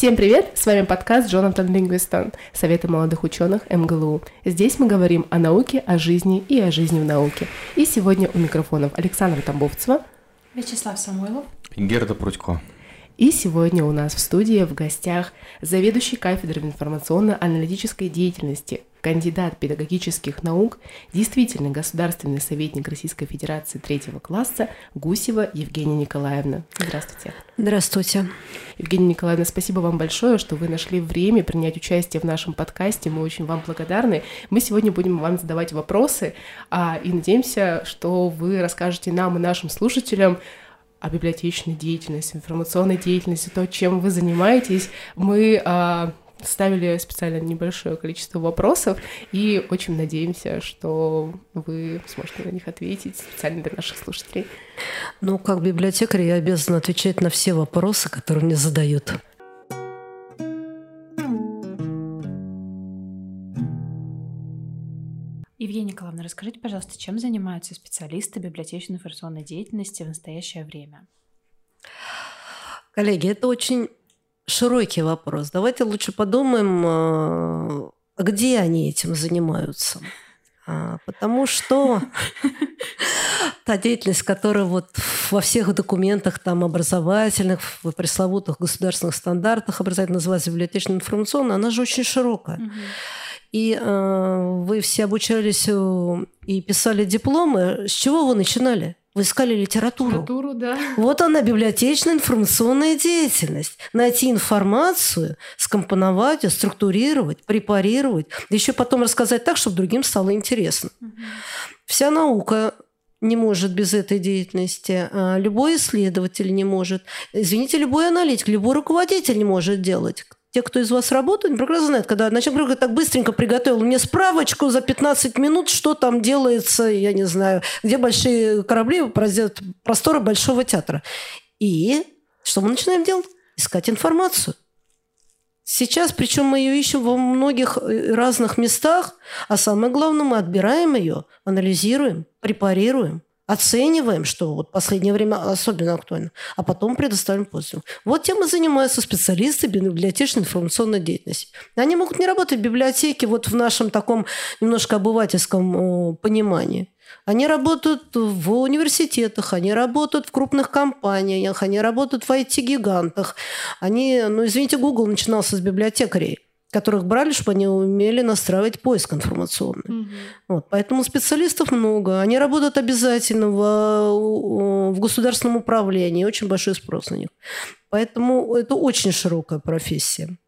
Всем привет! С вами подкаст Джонатан Лингвистон, Советы молодых ученых МГЛУ. Здесь мы говорим о науке, о жизни и о жизни в науке. И сегодня у микрофонов Александра Тамбовцева, Вячеслав Самойлов и Герда Прудько. И сегодня у нас в студии в гостях заведующий кафедрой информационно-аналитической деятельности, кандидат педагогических наук, действительно государственный советник Российской Федерации третьего класса Гусева Евгения Николаевна. Здравствуйте. Здравствуйте. Евгения Николаевна, спасибо вам большое, что вы нашли время принять участие в нашем подкасте. Мы очень вам благодарны. Мы сегодня будем вам задавать вопросы а, и надеемся, что вы расскажете нам и нашим слушателям о библиотечной деятельности, информационной деятельности, то, чем вы занимаетесь. Мы а, ставили специально небольшое количество вопросов и очень надеемся, что вы сможете на них ответить специально для наших слушателей. Ну, как библиотекарь я обязана отвечать на все вопросы, которые мне задают. Евгения Николаевна, расскажите, пожалуйста, чем занимаются специалисты библиотечной информационной деятельности в настоящее время? Коллеги, это очень широкий вопрос. Давайте лучше подумаем, а, где они этим занимаются. А, потому что та деятельность, которая вот во всех документах там образовательных, в пресловутых государственных стандартах образовательно называется библиотечная информационная, она же очень широкая. И э, вы все обучались и писали дипломы. С чего вы начинали? Вы искали литературу. Литературу, да. Вот она, библиотечная информационная деятельность. Найти информацию, скомпоновать ее, структурировать, препарировать, да еще потом рассказать так, чтобы другим стало интересно. Угу. Вся наука не может без этой деятельности. А любой исследователь не может. Извините, любой аналитик, любой руководитель не может делать те, кто из вас работает, прекрасно знают, когда начальник говорит, так быстренько приготовил мне справочку за 15 минут, что там делается, я не знаю, где большие корабли просторы Большого театра. И что мы начинаем делать? Искать информацию. Сейчас, причем мы ее ищем во многих э, разных местах, а самое главное, мы отбираем ее, анализируем, препарируем – оцениваем, что вот последнее время особенно актуально, а потом предоставим пользователям. Вот тем и занимаются специалисты библиотечной информационной деятельности. Они могут не работать в библиотеке вот в нашем таком немножко обывательском понимании. Они работают в университетах, они работают в крупных компаниях, они работают в IT-гигантах. Они, ну, извините, Google начинался с библиотекарей которых брали, чтобы они умели настраивать поиск информационный. Угу. Вот, поэтому специалистов много. Они работают обязательно в, в государственном управлении. Очень большой спрос на них. Поэтому это очень широкая профессия.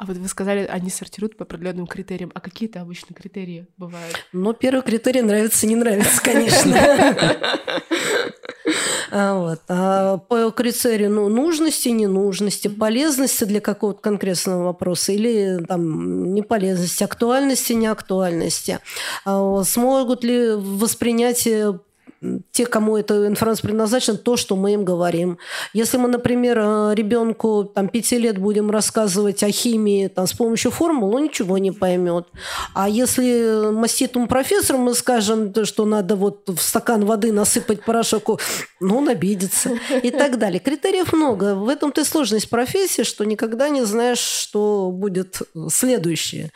А вот вы сказали, они сортируют по определенным критериям. А какие-то обычно критерии бывают? Ну, первый критерий нравится, не нравится, конечно. А, вот. А по критерию ну, нужности, ненужности, полезности для какого-то конкретного вопроса или там неполезности, актуальности, неактуальности. А смогут ли воспринять те, кому эта информация предназначена, то, что мы им говорим. Если мы, например, э, ребенку там, 5 лет будем рассказывать о химии там, с помощью формул, он ничего не поймет. А если маститому профессору мы скажем, что надо вот в стакан воды насыпать порошок, ну, он обидится и так далее. Критериев много. В этом-то и сложность профессии, что никогда не знаешь, что будет следующее.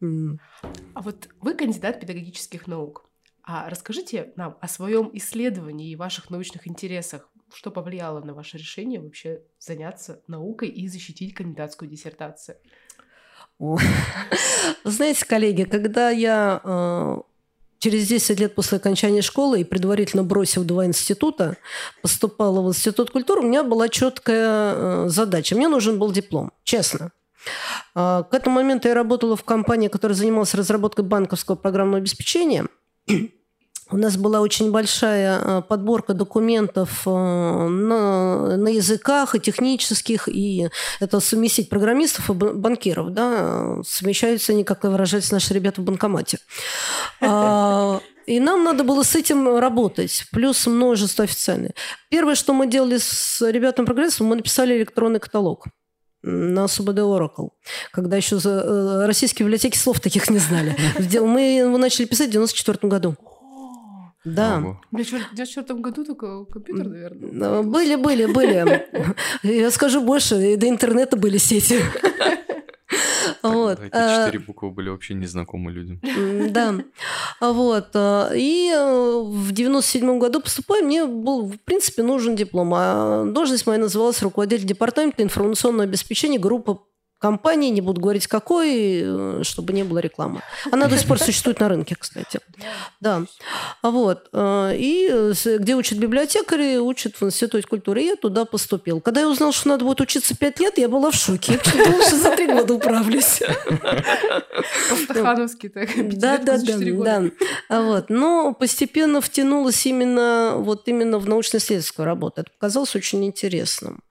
А вот вы кандидат педагогических наук. А расскажите нам о своем исследовании и ваших научных интересах. Что повлияло на ваше решение вообще заняться наукой и защитить кандидатскую диссертацию? Знаете, коллеги, когда я э, через 10 лет после окончания школы и предварительно бросив два института, поступала в Институт культуры, у меня была четкая э, задача. Мне нужен был диплом, честно. Э, к этому моменту я работала в компании, которая занималась разработкой банковского программного обеспечения – у нас была очень большая э, подборка документов э, на, на языках и технических, и это совместить программистов и банкиров, да, совмещаются они, как выражаются наши ребята в банкомате. А, и нам надо было с этим работать, плюс множество официальных. Первое, что мы делали с ребятами прогрессом, мы написали электронный каталог на СУБД Oracle, когда еще за, э, российские библиотеки слов таких не знали. Мы его начали писать в 1994 году. Да. В 94 году только компьютер, наверное. Ну, были, были, были. Я скажу больше, до интернета были сети. Вот. Эти а, четыре буквы были вообще незнакомы людям. Да. Вот. А, и э, в 97 году поступаю, мне был, в принципе, нужен диплом. А должность моя называлась руководитель департамента информационного обеспечения группы компании, не буду говорить какой, э, чтобы не было рекламы. Она до сих пор существует на рынке, кстати. Да. Вот. Э, и где учат библиотекари, учат в Институте культуры. И я туда поступил. Когда я узнал, что надо будет учиться пять лет, я была в шоке. Я думала, что за три года управлюсь. По-стахановски так. Да, да, да. да. Вот. Но постепенно втянулась именно, вот именно в научно-исследовательскую работу. Это показалось очень интересным.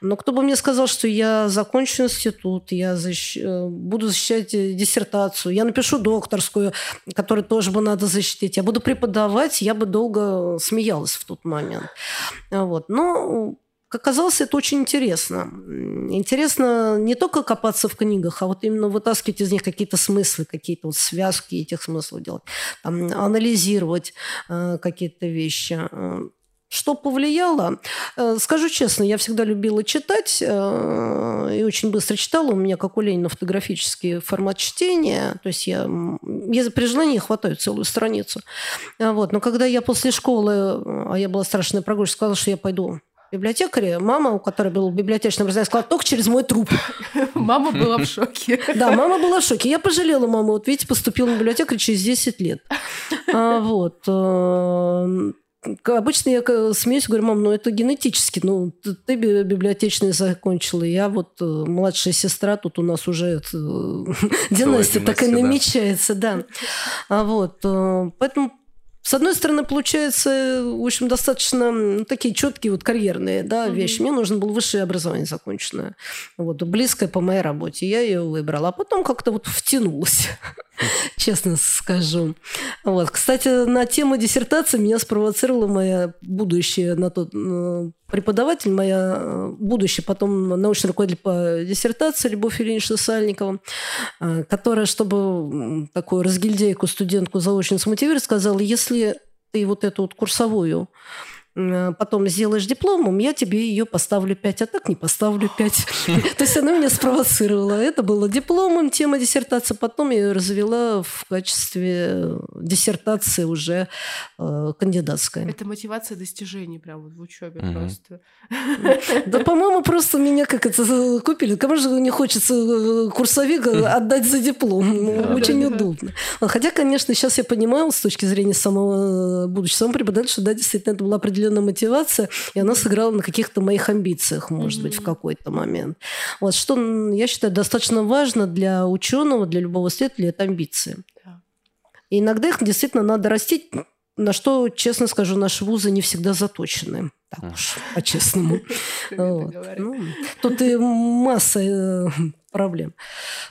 Но кто бы мне сказал, что я закончу институт, я защ... Э, буду защищать диссертацию, я напишу докторскую, которую тоже бы надо защитить, я буду преподавать, я бы долго смеялась в тот момент. Вот. Но как оказалось, это очень интересно. Интересно не только копаться в книгах, а вот именно вытаскивать из них какие-то смыслы, какие-то вот связки этих смыслов делать, там, анализировать э, какие-то вещи. Что повлияло? Э, скажу честно, я всегда любила читать э, и очень быстро читала. У меня, как у Ленина, фотографический формат чтения. То есть я, я при желании хватаю целую страницу. А вот. Но когда я после школы, а я была страшная прогульщик, сказала, что я пойду библиотекаре, мама, у которой был библиотечный образование, сказала, только через мой труп. Мама была в шоке. Да, мама была в шоке. Я пожалела маму. Вот видите, поступила в библиотекарь через 10 лет. А, вот. Обычно я смеюсь, говорю, мам, ну это генетически. Ну, ты библиотечный закончила, я вот э, младшая сестра, тут у нас уже это, династия такая да. намечается, да. А вот, э, поэтому с одной стороны, получается, в общем, достаточно ну, такие четкие вот карьерные да, mm-hmm. вещи. Мне нужно было высшее образование законченное. Вот, близкое по моей работе. Я ее выбрала. А потом как-то вот втянулась, честно скажу. Вот. Кстати, на тему диссертации меня спровоцировала моя будущая на тот преподаватель, моя э, будущая потом научный руководитель по диссертации Любовь Ильинична Сальникова, э, которая, чтобы такую разгильдейку, студентку заочницу мотивировать, сказала, если ты вот эту вот курсовую потом сделаешь дипломом, я тебе ее поставлю 5, а так не поставлю 5. То есть она меня спровоцировала. Это было дипломом, тема диссертации. Потом я ее развела в качестве диссертации уже э, кандидатской. Это мотивация достижений прямо в учебе просто. Да, по-моему, просто меня как это купили. Кому же не хочется э, курсовик отдать за диплом? Очень удобно. Хотя, конечно, сейчас я понимаю с точки зрения самого будущего самого преподавателя, что да, действительно, это была определенная определенная мотивация, и она сыграла на каких-то моих амбициях, может mm-hmm. быть, в какой-то момент. Вот что, я считаю, достаточно важно для ученого, для любого исследователя, это амбиции. Yeah. И иногда их действительно надо растить, на что, честно скажу, наши вузы не всегда заточены. Так уж, по-честному. Ну, тут и масса э, проблем.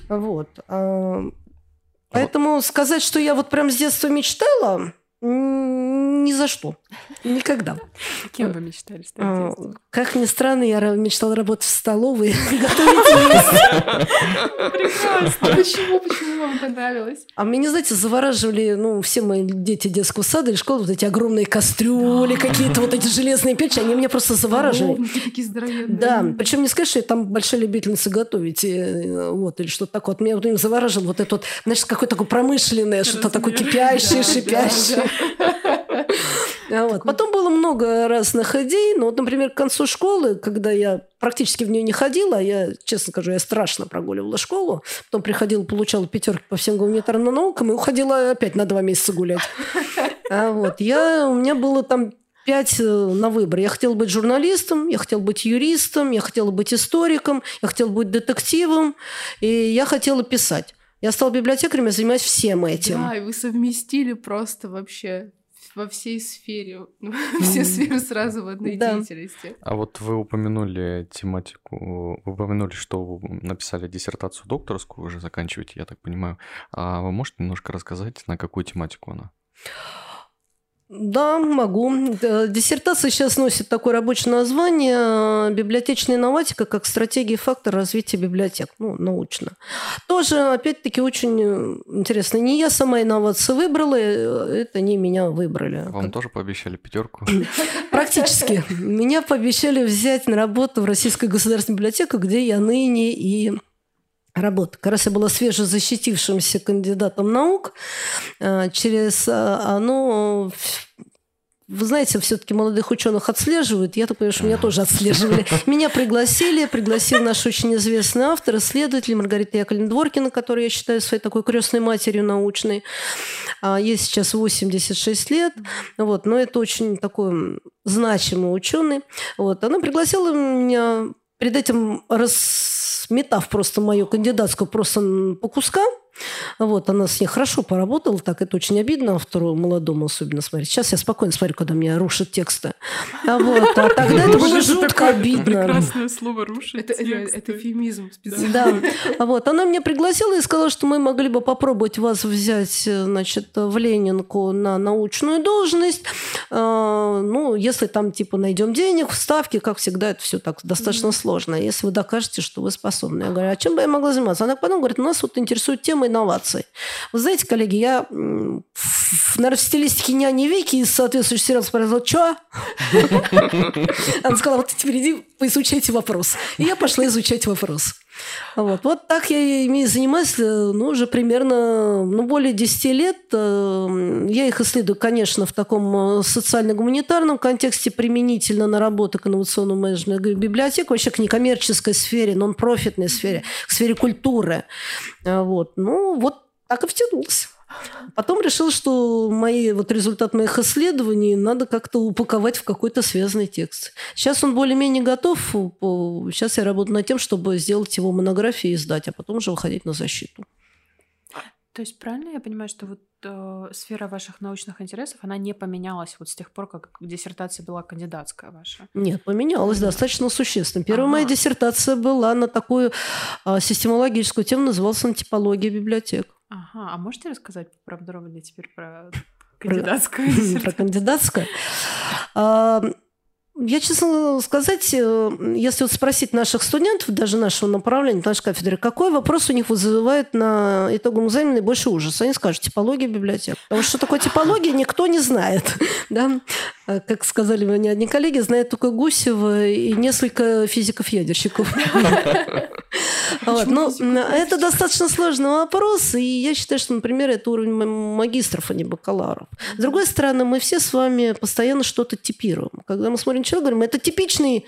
Вот. А, поэтому сказать, что я вот прям с детства мечтала, ни за что. Никогда. Кем вы мечтали стать а, Как ни странно, я мечтала работать в столовой, готовить. Прекрасно. Почему? Почему вам понравилось? А мне, знаете, завораживали, ну, все мои дети детского сада или школы, вот эти огромные кастрюли, какие-то вот эти железные печи, они меня просто завораживали. Такие здоровенные. Да, причем не сказать, что я там большая любительница готовить, э, вот, или что-то такое. Меня вот завораживало вот это вот, знаешь, какое-то такое промышленное, что-то такое кипящее, шипящее. Вот. Потом было много разных идей. Но, вот, например, к концу школы, когда я практически в нее не ходила, я, честно скажу, я страшно прогуливала школу, потом приходила, получала пятерки по всем гуманитарным наукам и уходила опять на два месяца гулять. А вот. Я, у меня было там пять э, на выбор. Я хотела быть журналистом, я хотела быть юристом, я хотела быть историком, я хотела быть детективом, и я хотела писать. Я стала библиотекарем, я занимаюсь всем этим. Да, и вы совместили просто вообще во всей сфере, все сферы сразу в одной да. деятельности. А вот вы упомянули тематику, вы упомянули, что вы написали диссертацию докторскую, уже заканчиваете, я так понимаю. А вы можете немножко рассказать, на какую тематику она? Да, могу. Диссертация сейчас носит такое рабочее название «Библиотечная инноватика как стратегия и фактор развития библиотек». Ну, научно. Тоже, опять-таки, очень интересно. Не я сама инновации выбрала, это не меня выбрали. Вам как... тоже пообещали пятерку? Практически. Меня пообещали взять на работу в Российскую государственную библиотеку, где я ныне и работа. Как раз я была свежезащитившимся кандидатом наук. Э, через оно вы знаете, все-таки молодых ученых отслеживают. Я так понимаю, что меня тоже отслеживали. Меня пригласили, пригласил наш очень известный автор, исследователь Маргарита Яковлевна Дворкина, которую я считаю своей такой крестной матерью научной. А, ей сейчас 86 лет, вот, но это очень такой значимый ученый. Вот. Она пригласила меня перед этим разметав просто мою кандидатскую просто по кускам, вот, она с ней хорошо поработала, так это очень обидно автору молодому особенно смотреть. Сейчас я спокойно смотрю, когда меня рушат тексты. А, вот, а тогда это было жутко обидно. Прекрасное слово «рушить Это, это, это эфемизм специально. Да. А вот, она мне пригласила и сказала, что мы могли бы попробовать вас взять, значит, в Ленинку на научную должность. А, ну, если там, типа, найдем денег, вставки, как всегда, это все так достаточно сложно. Если вы докажете, что вы способны. Я говорю, а чем бы я могла заниматься? Она потом говорит, нас вот интересует тема инноваций. Вы знаете, коллеги, я, наверное, в стилистике няни Вики из соответствующего сериала спросила, что? Она сказала, вот теперь иди поизучайте вопрос. И я пошла изучать вопрос. Вот, вот так я ими занимаюсь, э, ну, уже примерно, ну, более 10 лет. Э, я их исследую, конечно, в таком э, социально-гуманитарном контексте, применительно на работу к инновационному менеджменту библиотек, вообще к некоммерческой сфере, нон-профитной сфере, к сфере культуры. Вот, ну, вот так и втянулась. Потом решил, что мои, вот результат моих исследований надо как-то упаковать в какой-то связанный текст. Сейчас он более-менее готов. Сейчас я работаю над тем, чтобы сделать его монографию и издать, а потом уже выходить на защиту. То есть правильно я понимаю, что вот э, сфера ваших научных интересов, она не поменялась вот с тех пор, как диссертация была кандидатская ваша? Нет, поменялась да. достаточно существенно. Первая ага. моя диссертация была на такую э, системологическую тему, называлась «Антипология библиотек». Ага, а можете рассказать поподробнее теперь про кандидатскую? Про кандидатскую? Я, честно сказать, э, если вот спросить наших студентов, даже нашего направления, нашей кафедры, какой вопрос у них вызывает на итоговом экзамене больше ужаса? Они скажут, типология библиотек. Потому что такое типология никто не знает. Да? А, как сказали мне одни коллеги, знает только Гусева и несколько физиков-ядерщиков. Вот. Но это достаточно сложный вопрос, и я считаю, что, например, это уровень магистров, а не бакалавров. С другой стороны, мы все с вами постоянно что-то типируем. Когда мы смотрим человека, говорим, это типичный...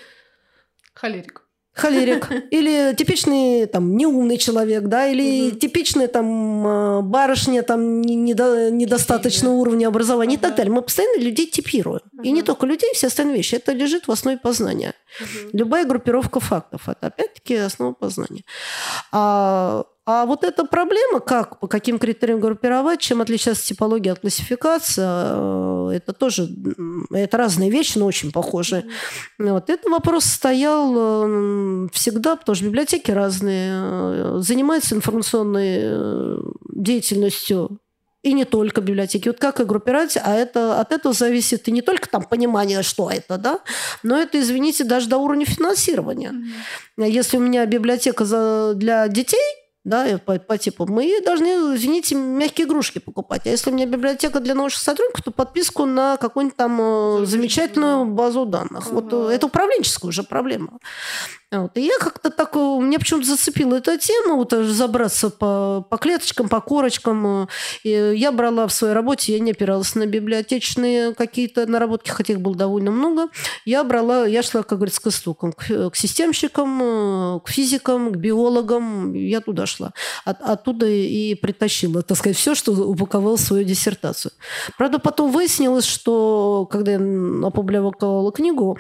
Холерик холерик, или типичный там неумный человек, да, или угу. типичная там а, барышня там недо, недостаточно Или... уровня образования ага. и так далее. Мы постоянно людей типируем. Ага. И не только людей, все остальные вещи. Это лежит в основе познания. Угу. Любая группировка фактов – это опять-таки основа познания. А а вот эта проблема, как, по каким критериям группировать, чем отличается типология от классификации, э, это тоже это разные вещи, но очень похожие. Вот. Этот вопрос стоял э, всегда, потому что библиотеки разные, э, занимаются информационной деятельностью и не только библиотеки. Вот как и группировать, а это, от этого зависит и не только там понимание, что это, да, но это, извините, даже до уровня финансирования. Mm-hmm. Если у меня библиотека для детей – да, по, по типу, мы должны, извините, мягкие игрушки покупать. А если у меня библиотека для научных сотрудников, то подписку на какую-нибудь там э, замечательную базу данных. Ага. Вот э, это управленческая уже проблема. Вот. И я как-то так, э, меня почему-то зацепила эта тема, вот разобраться по, по клеточкам, по корочкам. И я брала в своей работе, я не опиралась на библиотечные какие-то наработки, хотя их было довольно много. Я брала, я шла, как говорится, к истокам, к, к системщикам, э, к физикам, к биологам. Я туда шла. От, оттуда и притащила, так сказать, все, что упаковала свою диссертацию. Правда, потом выяснилось, что когда я опубликовала книгу,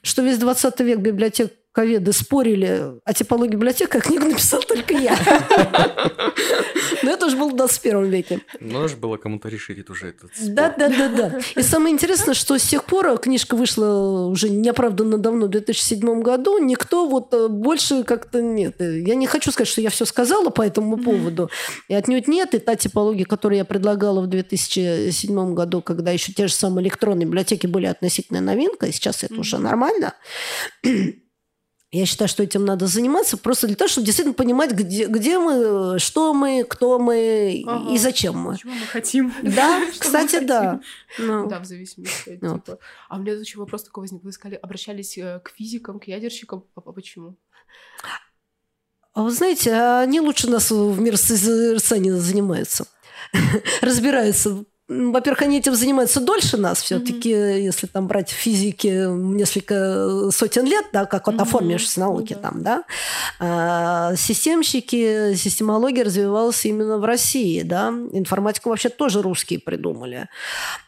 что весь 20 век библиотек коведы спорили о типологии библиотек, а книгу написал только я. Но это уже было в 21 веке. Надо было кому-то решить это уже этот спор. Да, да, да, да. И самое интересное, что с тех пор книжка вышла уже неоправданно давно, в 2007 году, никто вот э, больше как-то нет. Я не хочу сказать, что я все сказала по этому поводу. И отнюдь нет. И та типология, которую я предлагала в 2007 году, когда еще те же самые электронные библиотеки были относительно новинка, и сейчас это уже нормально, я считаю, что этим надо заниматься просто для того, чтобы действительно понимать, где, где мы, что мы, кто мы ага. и зачем мы. Чего мы хотим. Да, кстати, да. Ну. Да, в зависимости от ну. типа. А у меня еще вопрос такой возник. Вы сказали, обращались э, к физикам, к ядерщикам. А почему? А вы знаете, они лучше нас в мир созерцания занимаются. Разбираются во-первых, они этим занимаются дольше нас все-таки, mm-hmm. если там брать в физике несколько сотен лет, да, как вот mm-hmm. науки mm-hmm. там, да. А, системщики, системология развивалась именно в России, да. Информатику вообще тоже русские придумали,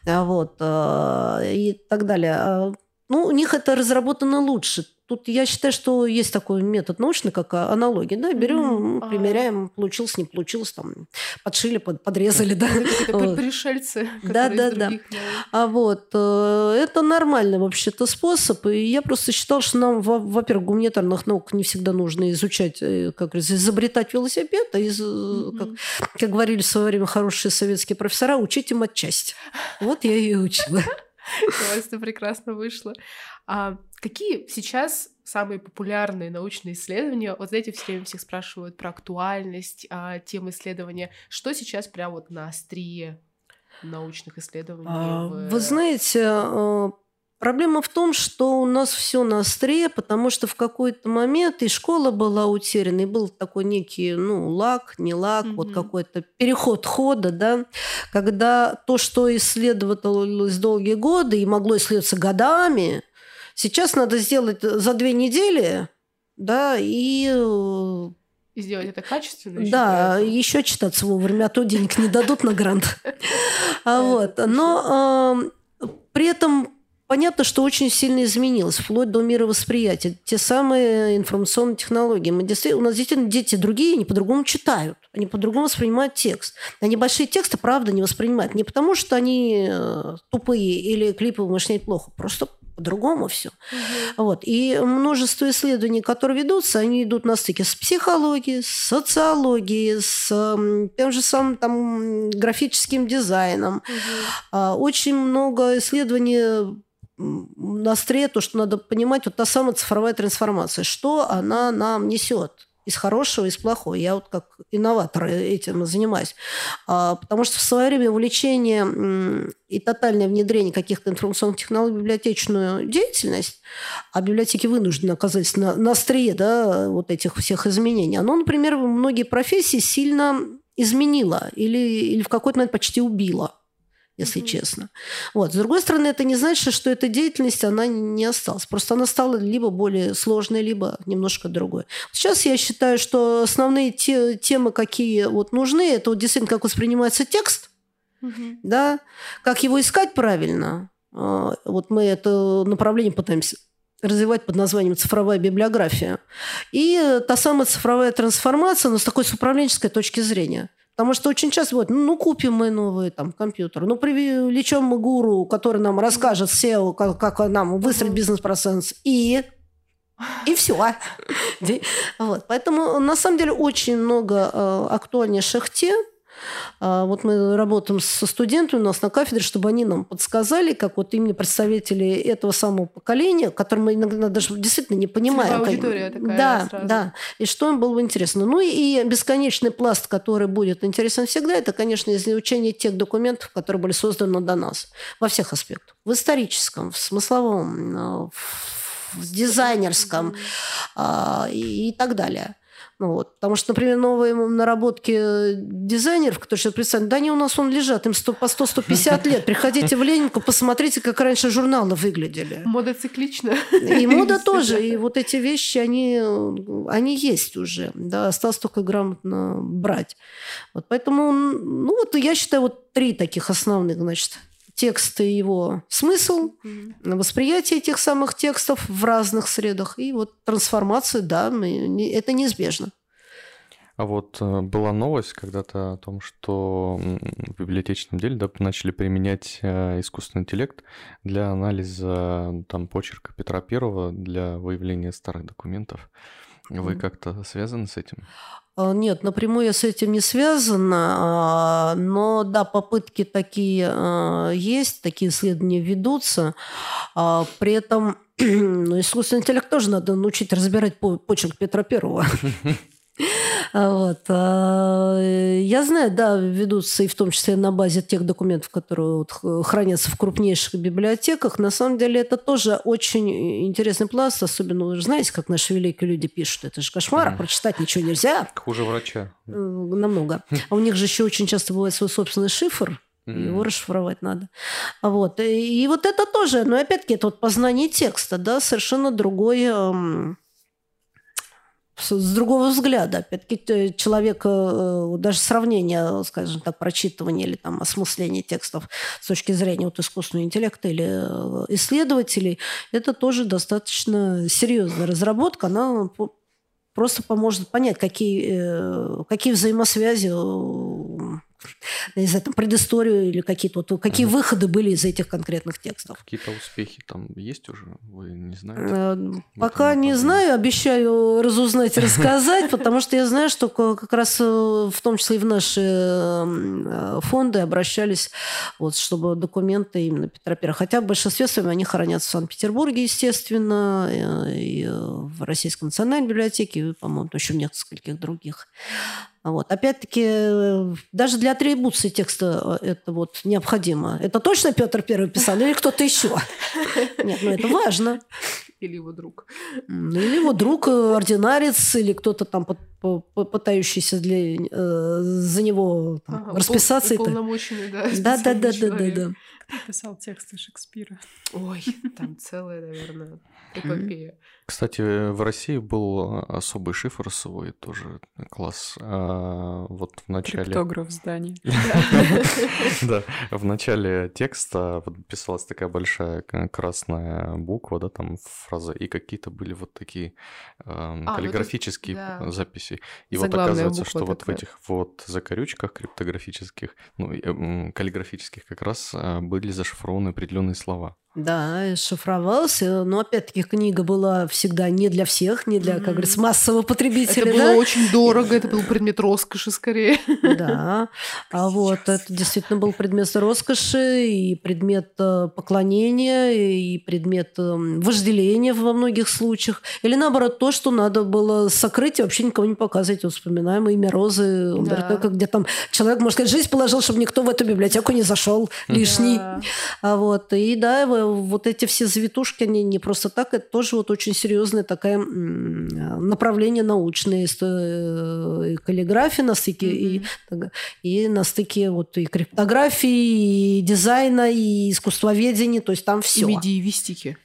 а вот, а, и так далее. А, ну, у них это разработано лучше. Тут я считаю, что есть такой метод научный, как аналогия. Да, берем, mm-hmm. примеряем, получилось, не получилось, там, подшили, под, подрезали, да. Это пришельцы, Да, да, да. А вот, э, это нормальный вообще-то способ. И я просто считал, что нам, во-первых, гуманитарных наук не всегда нужно изучать, э, как изобретать велосипед, а из, mm-hmm. как, как говорили в свое время хорошие советские профессора, учить им отчасти. Вот я и учила. У вас это прекрасно вышло. А какие сейчас самые популярные научные исследования? Вот знаете, все время всех спрашивают про актуальность а, тем исследования. Что сейчас прям вот на острие научных исследований? А, в... Вы знаете, а, Проблема в том, что у нас все на острее, потому что в какой-то момент и школа была утеряна, и был такой некий, ну, лак, не лак, mm-hmm. вот какой-то переход хода, да, когда то, что исследовалось долгие годы и могло исследоваться годами, сейчас надо сделать за две недели, да, и и сделать это качественно. Еще да, еще читаться вовремя, а то денег не дадут на грант. А вот. Но при этом Понятно, что очень сильно изменилось, вплоть до мировосприятия. Те самые информационные технологии. Мы действительно, у нас действительно дети другие, они по-другому читают, они по-другому воспринимают текст. Они большие тексты, правда, не воспринимают. Не потому, что они э, тупые или клипы умышляют плохо, просто по-другому все. Угу. Вот. И множество исследований, которые ведутся, они идут на стыке с психологией, с социологией, с тем же самым там, графическим дизайном. Угу. Очень много исследований на острие то, что надо понимать, вот та самая цифровая трансформация, что она нам несет из хорошего, из плохого. Я вот как инноватор этим занимаюсь. А, потому что в свое время увлечение и тотальное внедрение каких-то информационных технологий в библиотечную деятельность, а библиотеки вынуждены оказались на, на острие да, вот этих всех изменений, оно, например, многие профессии сильно изменило или, или в какой-то момент почти убило если mm-hmm. честно. Вот. С другой стороны, это не значит, что эта деятельность, она не осталась. Просто она стала либо более сложной, либо немножко другой. Сейчас я считаю, что основные те, темы, какие вот нужны, это вот действительно, как воспринимается текст, mm-hmm. да, как его искать правильно. А, вот мы это направление пытаемся развивать под названием цифровая библиография. И та самая цифровая трансформация, но с такой с управленческой точки зрения. Потому что очень часто вот, ну, купим мы новый там компьютер, ну, привлечем мы гуру, который нам расскажет SEO, как, как нам выстроить бизнес-процесс, и и все. Вот. Поэтому на самом деле очень много э, актуальнейших тем, вот мы работаем со студентами у нас на кафедре, чтобы они нам подсказали, как вот именно представители этого самого поколения, которым мы иногда даже действительно не понимаем. аудитория такая Да, сразу. да. И что им было бы интересно. Ну и бесконечный пласт, который будет интересен всегда, это, конечно, изучение тех документов, которые были созданы до нас во всех аспектах. В историческом, в смысловом, э, в дизайнерском и, и так далее. Ну, вот. Потому что, например, новые наработки дизайнеров, которые сейчас представлены, да они у нас он лежат, им 100, по 100-150 лет. Приходите в Ленинку, посмотрите, как раньше журналы выглядели. Мода циклична. И мода тоже. И вот эти вещи, они, они есть уже. Да, осталось только грамотно брать. Вот поэтому, ну вот я считаю, вот три таких основных, значит, текст и его смысл, Мгм. восприятие этих самых текстов в разных средах. И вот трансформация, да, мы- не- это неизбежно. А вот э, была новость когда-то о том, что в библиотечном деле да, начали применять э, искусственный интеллект для анализа там почерка Петра Первого для выявления старых документов. Вы как-то связаны с этим? А, Нет, напрямую я с этим не связана, а, но да, попытки такие а, есть, такие исследования ведутся. А, При этом ну, искусственный интеллект тоже надо научить разбирать по- почерк Петра Первого. А, Вот. а, Я знаю, да, ведутся и в том числе на базе тех документов, которые вот хранятся в крупнейших библиотеках. На самом деле это тоже очень интересный пласт, особенно вы же знаете, как наши великие люди пишут. Это же кошмар, Мгм. прочитать ничего нельзя. Хуже врача. Э, намного. А у них же еще очень часто бывает свой собственный шифр, его М. расшифровать надо. А Вот. И, и вот это тоже, но опять-таки, это вот познание текста, да, совершенно другой... эм, с другого взгляда. Опять-таки, человек, э, даже сравнение, скажем так, прочитывания или там осмысления текстов с точки зрения вот искусственного интеллекта или э, исследователей, это тоже достаточно серьезная разработка. Она просто поможет понять, какие, э, какие взаимосвязи, э, не знаю, там, предысторию или какие-то вот, какие Мгм. выходы были из этих конкретных текстов. Какие-то успехи там есть уже? Вы не знаете? Э, Пока не знаю, обещаю разузнать и рассказать, потому что я знаю, что ка- как раз э, в том числе и в наши э, фонды обращались, вот, чтобы документы именно Петра Первого. Хотя в большинстве своем они хранятся в Санкт-Петербурге, естественно, э, и в Российской национальной библиотеке, и, по-моему, еще в нескольких других. Вот. Опять-таки, э, даже для атрибуции текста э, это вот необходимо. Это точно Петр Первый писал или кто-то еще? Нет, ну это важно. Или его друг. Ну, Или его друг, э, ординарец, или кто-то там пытающийся для, э, за него там, Ага, расписаться. уполномоченный, да, Да, да, да, да, да, да. Кто писал тексты Шекспира? Ой, там целая, наверное, эпопея. Кстати, в России был особый шифр свой, тоже класс. А, Вот в начале... Криптограф в здании. Да, в начале текста писалась такая большая красная буква, да, там фраза, и какие-то были вот такие эм, ну это- каллиграфические записи. И вот оказывается, что вот в этих вот закорючках криптографических, ну, каллиграфических как раз а, были зашифрованы определенные слова. Да, шифровался. Но опять-таки книга была всегда не для всех, не для, как говорится, массового Это потребителя. было да? очень дорого, это был предмет роскоши скорее. Да, а вот это действительно был предмет роскоши и предмет э, поклонения и предмет э, вожделения во многих случаях. Или наоборот, то, что надо было сокрыть и вообще никому не показывать. Вот вспоминаем имя Розы Умберто Да. Где там человек, может сказать, жизнь положил, чтобы никто в эту библиотеку не зашел лишний. Да. А вот, и да, вот эти все завитушки, они не просто так, это тоже вот очень серьезное такое направление научное, исто- и каллиграфия на стыке, и, так, и на стыке вот и криптографии, и дизайна, и искусствоведения, то есть там И все. медиевистики.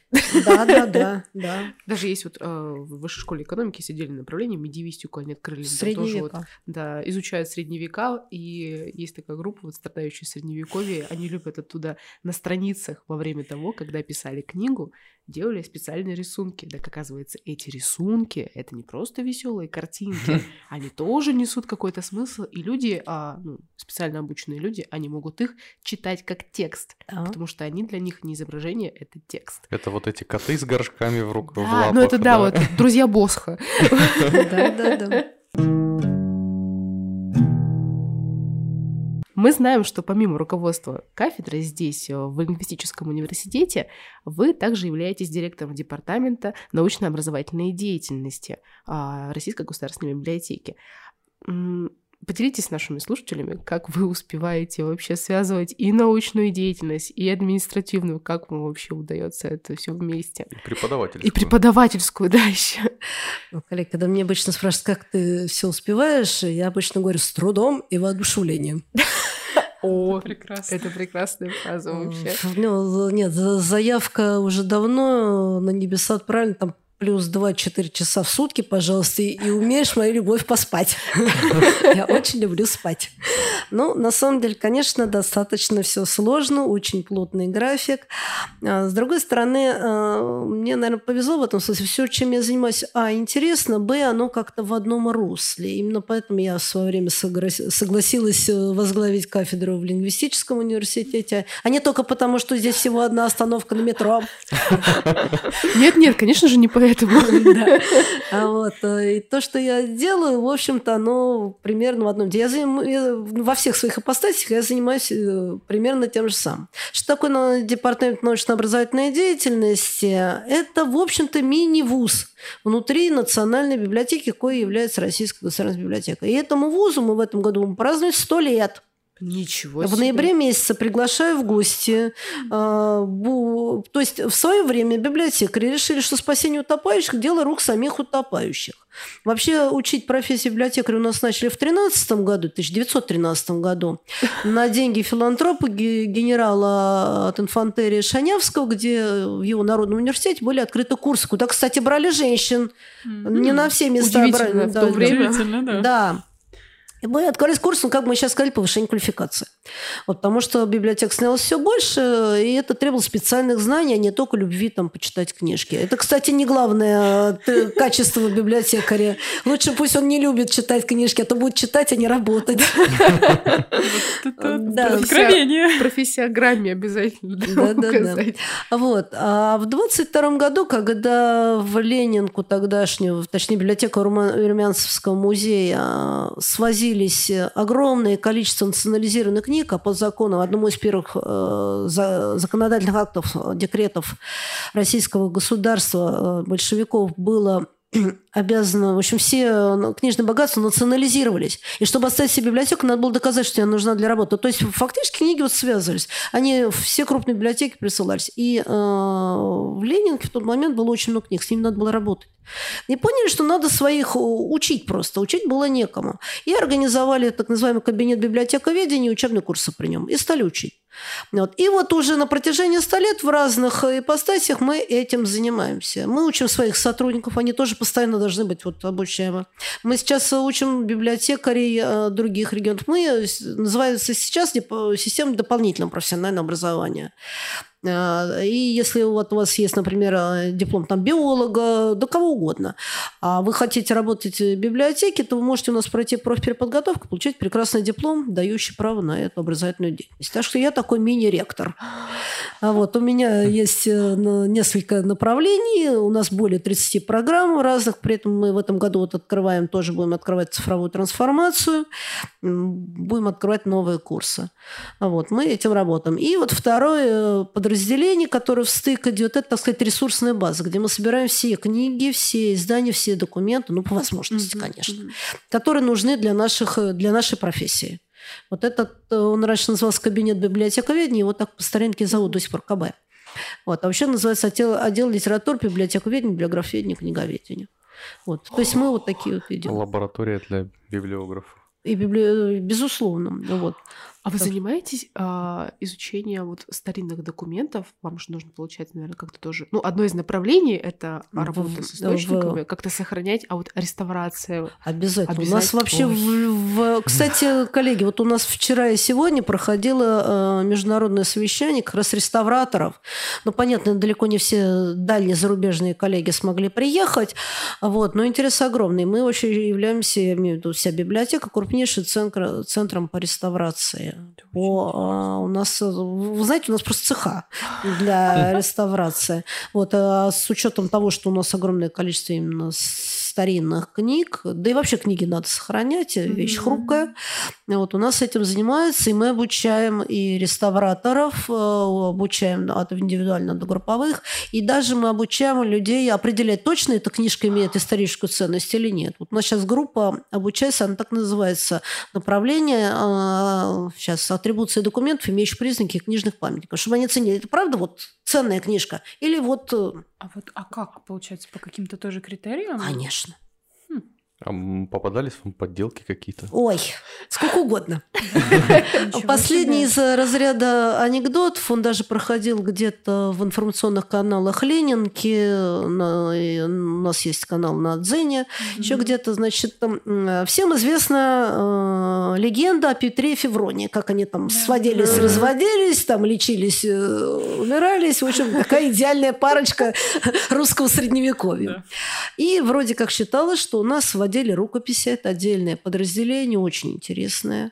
Да, да, да, да. Даже есть вот э, в высшей школе экономики отдельное направление, медиевистику они открыли. Средние тоже вот, да, изучают средние века, и есть такая группа, вот страдающие средневековье, они любят оттуда на страницах во время того, когда писали книгу, делали специальные рисунки. Так оказывается, эти рисунки — это не просто веселые картинки, они тоже несут какой-то смысл, и люди, а, ну, специально обученные люди, они могут их читать как текст, Да. потому что они для них не изображение, это текст. Это вот эти коты с горшками в руках, в Да, лапах. ну это да, вот друзья Босха. Да, Мы знаем, что помимо руководства кафедры здесь, э, в лингвистическом университете, вы также являетесь директором департамента научно-образовательной деятельности а, Российской государственной библиотеки. Поделитесь с нашими слушателями, как вы успеваете вообще связывать и научную деятельность, и административную, как вам вообще удается это все вместе. И преподаватель. И преподавательскую, да, еще. Ну, коллег, когда мне обычно спрашивают, как ты все успеваешь, я обычно говорю с трудом и воодушевлением. О, Прекрасно. это прекрасная фраза вообще. Ну, нет, за- заявка уже давно на небеса отправлена. Там плюс 2-4 часа в сутки, пожалуйста, и умеешь мою любовь поспать. Я очень люблю спать. Ну, на самом деле, конечно, достаточно все сложно, очень плотный график. А, с другой стороны, а, мне, наверное, повезло в этом смысле. Все, чем я занимаюсь, а, интересно, б, оно как-то в одном русле. Именно поэтому я в свое время согласилась э, возглавить кафедру в лингвистическом университете, а не только потому, что здесь всего одна остановка на метро. Нет-нет, конечно же, не поэтому поэтому... А вот, э, и то, что я делаю, в общем-то, оно примерно в одном... Я заним... Во всех своих ипостасях я занимаюсь э, примерно тем же самым. Что такое ну, департамент научно-образовательной деятельности? Это, в общем-то, мини-вуз внутри Национальной библиотеки, кое является Российская государственная библиотека. И этому вузу мы в этом году празднуем 100 лет. Ничего себе. В ноябре месяце приглашаю в гости. А, то есть в свое время библиотекари решили, что спасение утопающих – дело рук самих утопающих. Вообще учить профессию библиотекаря у нас начали в 13 году, 1913 году, на деньги филантропа генерала от инфантерии Шанявского, где в его Народном университете были открыты курсы, куда, кстати, брали женщин. Не на все места брали. в то время. Да. да. И мы открылись курс, ну, как мы сейчас сказали, повышение квалификации. Вот, потому что библиотек снялось все больше, и это требовало специальных знаний, а не только любви там, почитать книжки. Это, кстати, не главное э, качество библиотекаря. Лучше пусть он не любит читать книжки, а то будет читать, а не работать. Откровение. Профессия грамме обязательно. Да, да, да. Вот. А в 22 году, когда в Ленинку тогдашнюю, точнее, библиотеку Румянцевского музея а, свозили появились э, огромное количество национализированных книг, а по закону, одному из первых э, законодательных актов, э, декретов российского государства большевиков было обязана, в общем, все ну, книжные богатства национализировались. И чтобы оставить себе библиотеку, надо было доказать, что она нужна для работы. То есть фактически книги вот связывались. Они все крупные библиотеки присылались. И э, в Ленинке в тот момент было очень много книг, с ними надо было работать. И поняли, что надо своих учить просто. Учить было некому. И организовали так называемый кабинет библиотековедения и учебные курсы при нем. И стали учить. Вот. И вот уже на протяжении 100 лет в разных ипостасях мы этим занимаемся. Мы учим своих сотрудников, они тоже постоянно должны быть вот обучаемы. Мы сейчас учим библиотекарей э, других регионов. Мы называется сейчас система дополнительного профессионального образования. А, и если вот у вас есть, например, э, диплом там, биолога, да кого угодно, а вы хотите работать в библиотеке, то вы можете у нас пройти профпереподготовку, получить прекрасный диплом, дающий право на эту образовательную деятельность. Так что я такой мини-ректор. А вот, у меня есть э, несколько направлений, у нас более 30 программ разных, при этом мы в этом году вот открываем, тоже будем открывать цифровую трансформацию, будем открывать новые курсы. Вот, мы этим работаем. И вот второе подразделение подразделение, которое в стык идет, это, так сказать, ресурсная база, где мы собираем все книги, все издания, все документы, ну, по возможности, конечно, которые нужны для, наших, для нашей профессии. Вот этот, э, он раньше назывался кабинет библиотековедения, его так по старинке зовут до сих пор КБ. Вот. А вообще называется отдел, отдел литературы, библиотековедения, библиографоведения, книговедения. Вот. То есть мы вот такие вот идем. Лаборатория для библиографов. И библи... безусловно. Вот. А вы занимаетесь а, изучением вот старинных документов? Вам же нужно, получается, наверное, как-то тоже... Ну, одно из направлений — это работа с источниками, в... как-то сохранять, а вот реставрация... Обязательно. Обязательно. У нас вообще... В, в... Кстати, коллеги, вот у нас вчера и сегодня проходило э, международное совещание как раз реставраторов. Ну, понятно, далеко не все дальние зарубежные коллеги смогли приехать, вот, но интерес огромный. Мы вообще являемся, я имею в виду, вся библиотека, крупнейшим центр, центром по реставрации по, а, у нас, вы знаете, у нас просто цеха для реставрации. Вот, а с учетом того, что у нас огромное количество именно старинных книг, да и вообще книги надо сохранять, вещь mm-hmm. хрупкая. Вот у нас этим занимаются, и мы обучаем и реставраторов, э, обучаем от индивидуально до групповых, и даже мы обучаем людей определять, точно эта книжка имеет историческую ценность или нет. Вот у нас сейчас группа обучается, она так называется, направление сейчас а, атрибуция документов, имеющих признаки книжных памятников, чтобы они ценили, это правда вот ценная книжка или вот... Э, а вот, а как, получается, по каким-то тоже критериям? Конечно. А попадались вам подделки какие-то? Ой, сколько угодно. Последний из разряда анекдотов, он даже проходил где-то в информационных каналах Ленинки, на- у нас есть канал на Дзене, еще где-то, значит, там, всем известна э, легенда о Петре и Февронии, как они там сводились, разводились, там лечились, э, умирались, в общем, такая идеальная парочка русского средневековья. И вроде как считалось, что у нас в отделе рукописи, это отдельное подразделение, очень интересное.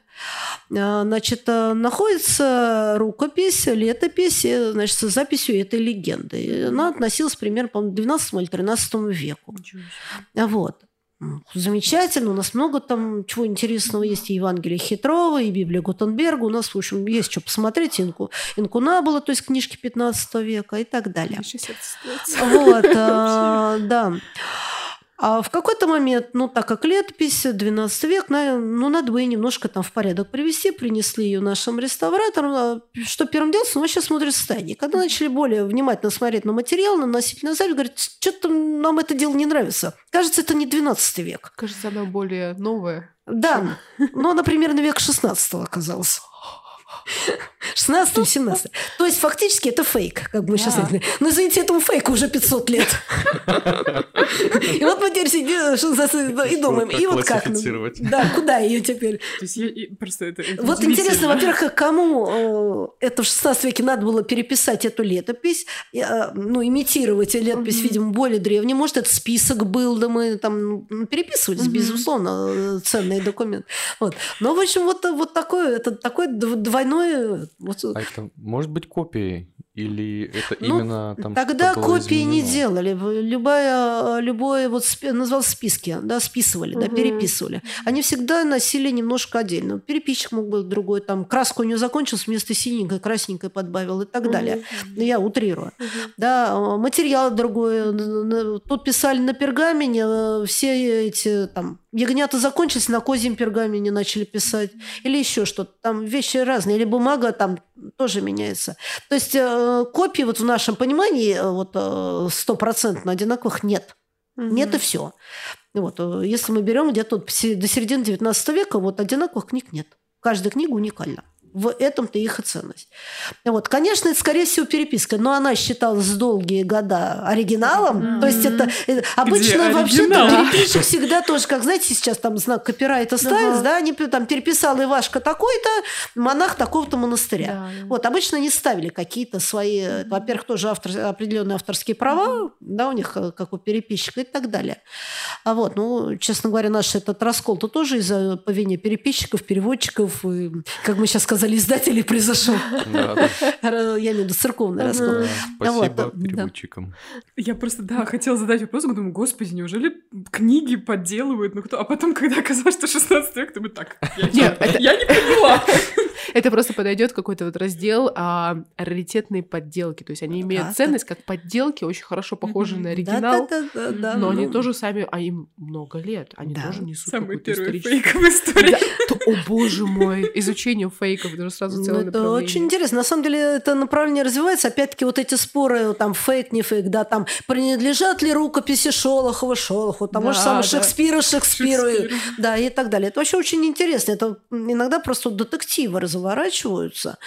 А, Значит, а, находится рукопись, летопись, э, значит, с записью этой легенды. И Она относилась примерно, по-моему, к 12 или 13 веку. А Вот. Замечательно, у нас много там чего интересного есть. И Евангелие Хитрова, и Библия Гутенберга. У нас, в общем, есть что посмотреть. Инку, Инкунабула, то есть книжки 15 века и так далее. Вот, а, да. А в какой-то момент, ну, так как летопись, 12 век, на- ну, надо бы ее немножко там в порядок привести, принесли ее нашим реставраторам. А Что первым делать? Ну, вообще смотрят состояние. Когда начали более внимательно смотреть на материал, на носительный запись, говорят, что-то нам это дело не нравится. Кажется, это не 12 век. Кажется, она более новая. Да, но, например, на век 16 оказалось. 16 или 17. То есть фактически это фейк, как бы мы сейчас говорили. Но извините, этому фейку уже 500 лет. И вот мы теперь сидим и думаем, и вот как? ну? Да, куда ее теперь? Вот интересно, во-первых, кому э, это в 16 веке надо было переписать эту летопись, э, ну, имитировать летопись, видимо, более древней. Может, это список был, да мы там ну, переписывались, безусловно, э, ценный документ. Но, в общем, вот, вот такое, это такое дв- двойное... Вот, А это может быть копией? Или это Ну, именно там Тогда что-то было копии не изменено? делали. В- Любая, любое вот называл списки, да, списывали, да, Мгм. переписывали. Они всегда носили немножко отдельно. Переписчик мог быть другой, там краску у него закончилась, вместо синенькой красненькой подбавил и так далее. Ну, я утрирую. Да, э, материал другой. Тут писали на пергамене, э, все эти там ягнята закончились, на козьем пергамене начали писать. Или еще что-то. Там вещи разные. Или бумага там тоже меняется. То есть э, копий вот в нашем понимании э, вот э, стопроцентно одинаковых нет. Нет и все. Вот, э, если мы берем где-то вот до середины 19 века, вот одинаковых книг нет. Каждая книга уникальна. В этом-то их и ценность. Вот, конечно, это, скорее всего, переписка, но она считалась долгие года оригиналом. Мгм. То есть это э, обычно вообще-то переписчик всегда тоже, как знаете, сейчас там знак копирайта ставится, Ага. да, они там переписал Ивашка такой-то, монах такого-то монастыря. Да. Вот, обычно не ставили какие-то свои, э, во-первых, тоже автор, определенные авторские права, да, у них, э, как у переписчика и так далее. А вот, ну, честно говоря, наш этот раскол-то тоже из-за по вине переписчиков, переводчиков, и, как мы сейчас сказали, издателей произошел. Да, да. Я имею в виду церковный Ага. раскол. Да, Вот, Спасибо да. переводчикам. Я просто, да, хотела задать вопрос, думаю, господи, неужели книги подделывают? Ну кто? А потом, когда оказалось, что 16 век, думаю, так, я, Нет, чё? это- я не поняла. Это просто подойдет какой-то вот раздел а, раритетные подделки. То есть они имеют Да, ценность как подделки, очень хорошо похожи Мгм. на оригинал. да, да, да, Но они ну, тоже сами, а им много лет, они Да. тоже несут Самый первый историческую... фейк в истории. О боже мой, изучение фейков, это же сразу Ну, целое это направление. очень интересно. На самом деле это направление развивается. Опять-таки вот эти споры, там фейк, не фейк, да, там принадлежат ли рукописи Шолохова Шолоху, там, Да, может, самого да. Шекспира Шекспиру, Шекспир. да, и так далее. Это вообще очень интересно. Это иногда просто детективы разворачиваются,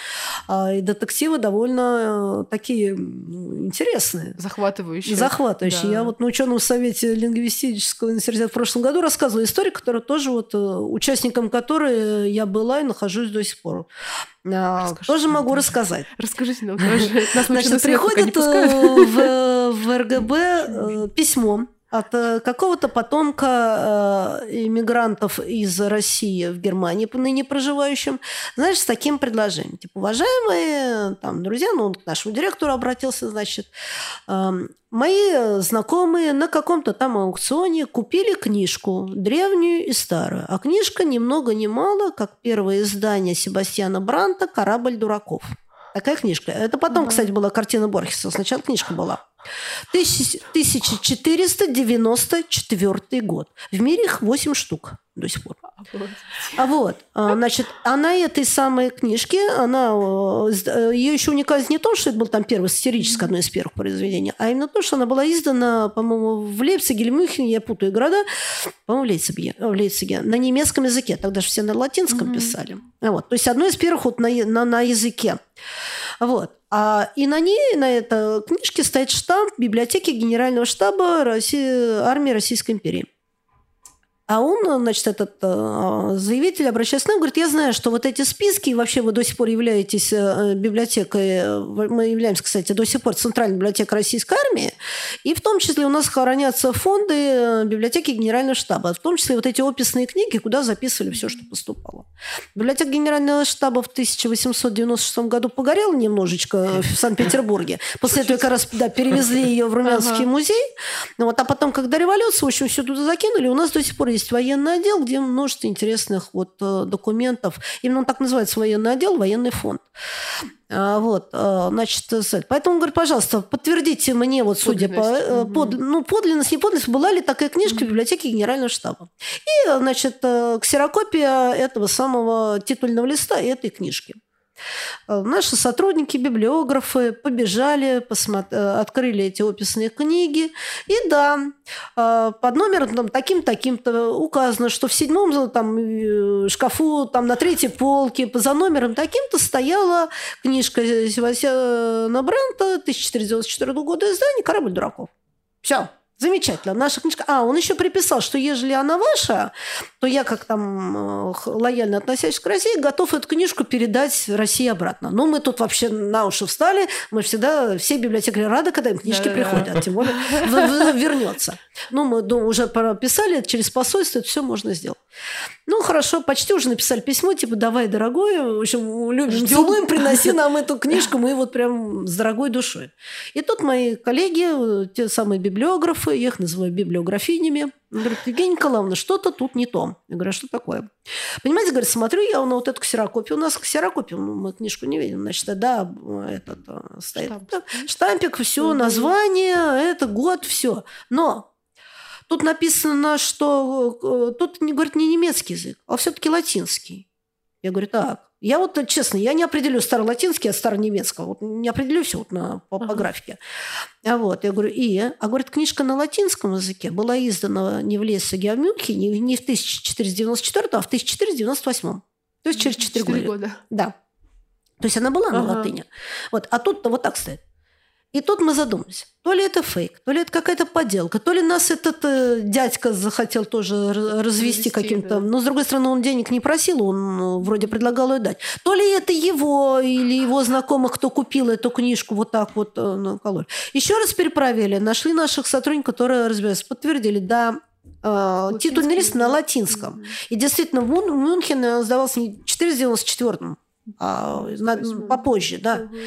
а, и детективы довольно э, такие интересные. Захватывающее. Захватывающие. Да. Я вот на ученом совете лингвистического университета в прошлом году рассказывала историю, которая тоже вот э, участником которой я была и нахожусь до сих пор. А, Расскажите Тоже могу рассказать. Расскажите нам Значит, приходит э, в, в РГБ э, письмо от э, какого-то потомка э, иммигрантов из России в Германии, ныне проживающим, знаешь, с таким предложением. Типа, уважаемые там, друзья, ну, он к нашему директору обратился, значит, эм, мои знакомые на каком-то там аукционе купили книжку, древнюю и старую. А книжка ни много ни мало, как первое издание Себастьяна Бранта «Корабль дураков». Такая книжка. Это потом, Ага. кстати, была картина Борхеса. Сначала книжка была. 1494 год. В мире их 8 штук до сих пор. А вот, а, значит, она этой самой книжки, она, э, ее еще уникальность не то, что это был там первый сатирическое, одно из первых произведений, а именно то, что она была издана, по-моему, в Лейпциге или Мюнхене, я путаю города, по-моему, в Лейпциге, в Лейпциге, на немецком языке, тогда же все на латинском mm-hmm. писали. Вот, то есть одно из первых вот на, на, на языке. Вот. А, и на ней, на этой книжке стоит штамп библиотеки Генерального штаба России, армии Российской империи. А он, значит, этот э, заявитель, обращаясь к нам, говорит, я знаю, что вот эти списки, и вообще вы до сих пор являетесь э, библиотекой, мы являемся, кстати, до сих пор Центральной библиотекой Российской Армии, и в том числе у нас хранятся фонды э, библиотеки Генерального штаба, в том числе вот эти описные книги, куда записывали все, что поступало. Библиотека Генерального штаба в 1896 году погорела немножечко в Санкт-Петербурге. После этого как раз да, перевезли ее в Румянский музей. Вот, а потом, когда революция, в общем, все туда закинули, у нас до сих пор есть военный отдел, где множество интересных вот э, документов. Именно он так называется военный отдел, военный фонд. А, вот, э, значит, поэтому, говорю, пожалуйста, подтвердите мне, вот судя по... Э, под, ну, подлинность, не подлинность, была ли такая книжка в библиотеке Генерального штаба. И, значит, ксерокопия этого самого титульного листа этой книжки. Э, наши сотрудники, библиографы побежали, посмотри, э, открыли эти описные книги. И да, э, под номером там, таким-таким-то указано, что в седьмом там, шкафу там, на третьей полке за номером таким-то стояла книжка Севастьяна Брента 1494 года издания «Корабль дураков». Все. Замечательно. Наша книжка... А, он еще приписал, что ежели она ваша, то я, как там э, лояльно относящийся к России, готов эту книжку передать России обратно. Ну, мы тут вообще на уши встали. Мы всегда, все библиотекари рады, когда им книжки Да-да-да. приходят, тем более вернется. Ну, мы уже прописали, через посольство это все можно сделать. Ну, хорошо, почти уже написали письмо, типа, давай, дорогой, в общем, любим, целуем, приноси нам эту книжку, мы вот прям с дорогой душой. И тут мои коллеги, те самые библиографы, я их называю библиографинями, говорят, Евгения Николаевна, что-то тут не то. Я говорю, а что такое? Понимаете, говорит, смотрю я на вот эту ксерокопию. У нас ксерокопию, ну, мы книжку не видим, значит, да, этот э, стоит. Штамп. Штампик, все, название, это год, все. Но Тут написано, что э, тут, говорит, не немецкий язык, а все-таки латинский. Я говорю, так, я вот, честно, я не определю старолатинский от старонемецкого. Вот не определю все вот на, по, по графике. А вот, я говорю, и? А говорит, книжка на латинском языке была издана не в Лейпциге, а в Мюнхене не в 1494, а в 1498. То есть через 4, 4 года. года. Да. То есть она была ага. на латыни. Вот. А тут-то вот так стоит. И тут мы задумались, то ли это фейк, то ли это какая-то подделка, то ли нас этот э, дядька захотел тоже развести каким-то... Да. Но, с другой стороны, он денег не просил, он э, вроде предлагал ее дать. То ли это его или его знакомых, кто купил эту книжку вот так вот э, на колор. Еще раз перепроверили, нашли наших сотрудников, которые разбираются, подтвердили, да, э, титульный лист на латинском. Mm-hmm. И действительно, в Мюнхене сдавался не в 494 а, на, попозже, да. Угу.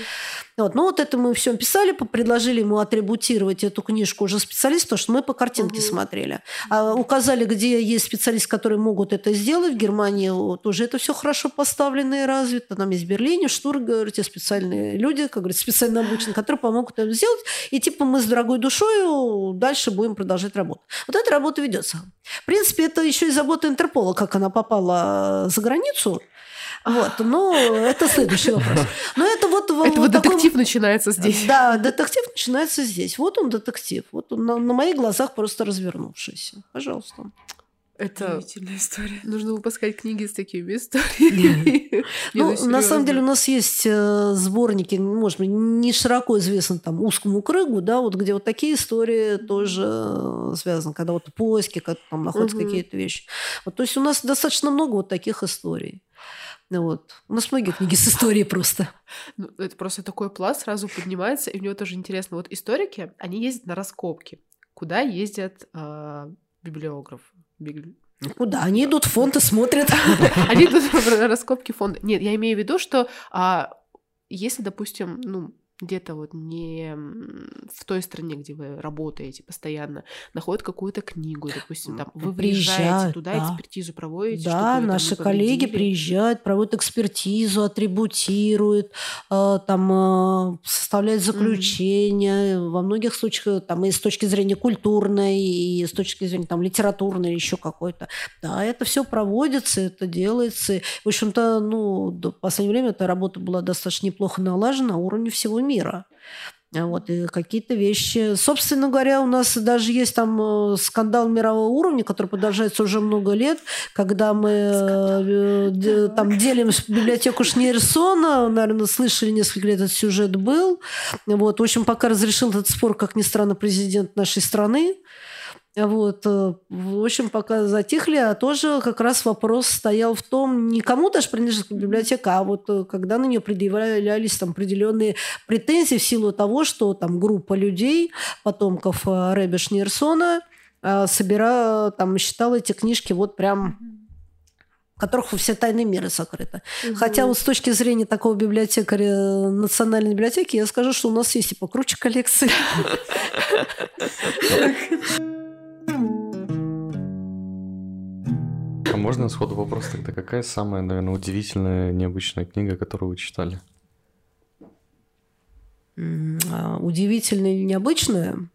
Вот. Ну, вот это мы все писали, предложили ему атрибутировать эту книжку уже специалисту, потому что мы по картинке угу. смотрели. А, указали, где есть специалисты, которые могут это сделать. В Германии вот, уже это все хорошо поставлено и развито. Там есть в Берлине, Штургарте специальные люди, как говорится, специально обученные, которые помогут это сделать. И типа мы с дорогой душой дальше будем продолжать работу. Вот эта работа ведется. В принципе, это еще и забота Интерпола, как она попала за границу. Вот, ну, это следующий вопрос. Но это вот... Это вот, вот детектив такой... начинается здесь. Да, детектив начинается здесь. Вот он детектив. Вот он на, на моих глазах просто развернувшийся. Пожалуйста. Это история. Нужно выпускать книги с такими историями. Ну, на самом деле у нас есть э, сборники, может быть, не широко известны там узкому кругу, да, вот где вот такие истории тоже э, связаны, когда вот поиски, когда там находятся какие-то вещи. Вот, то есть у нас достаточно много вот таких историй. Ну вот. У нас многие книги с историей просто. Ну, это просто такой пласт сразу поднимается, и у него тоже интересно. Вот историки, они ездят на раскопки. Куда ездят э, библиографы? Бигли... Куда? Они идут в фонд и смотрят. Они идут на раскопки фонда. Нет, я имею в виду, что а, если, допустим, ну, где-то вот не в той стране, где вы работаете постоянно, находят какую-то книгу, допустим, там вы приезжают, туда, да. экспертизу проводите. Да, наши коллеги приезжают, проводят экспертизу, атрибутируют, э, там э, составляют заключения. Mm-hmm. Во многих случаях там и с точки зрения культурной, и с точки зрения там литературной, еще какой-то. Да, это все проводится, это делается. В общем-то, ну, в последнее время эта работа была достаточно неплохо налажена на уровне всего мира. Вот, и какие-то вещи. Собственно говоря, у нас даже есть там э, скандал мирового уровня, который продолжается уже много лет, когда мы э, там делим библиотеку Шнейрсона, наверное, слышали несколько лет этот сюжет был. Вот, в общем, пока разрешил этот спор, как ни странно, президент нашей страны. Вот. Э, в общем, пока затихли, а тоже как раз вопрос стоял в том, не кому даже принадлежит библиотека, а вот э, когда на нее предъявлялись там определенные претензии в силу того, что там группа людей, потомков э, Рэбби Шнирсона, собирала, там, считала эти книжки вот прям в которых все тайны мира сокрыты. Угу. Хотя вот с точки зрения такого библиотекаря национальной библиотеки, я скажу, что у нас есть и покруче коллекции. А можно сходу вопрос тогда, какая самая, наверное, удивительная, необычная книга, которую вы читали? А, удивительная или необычная?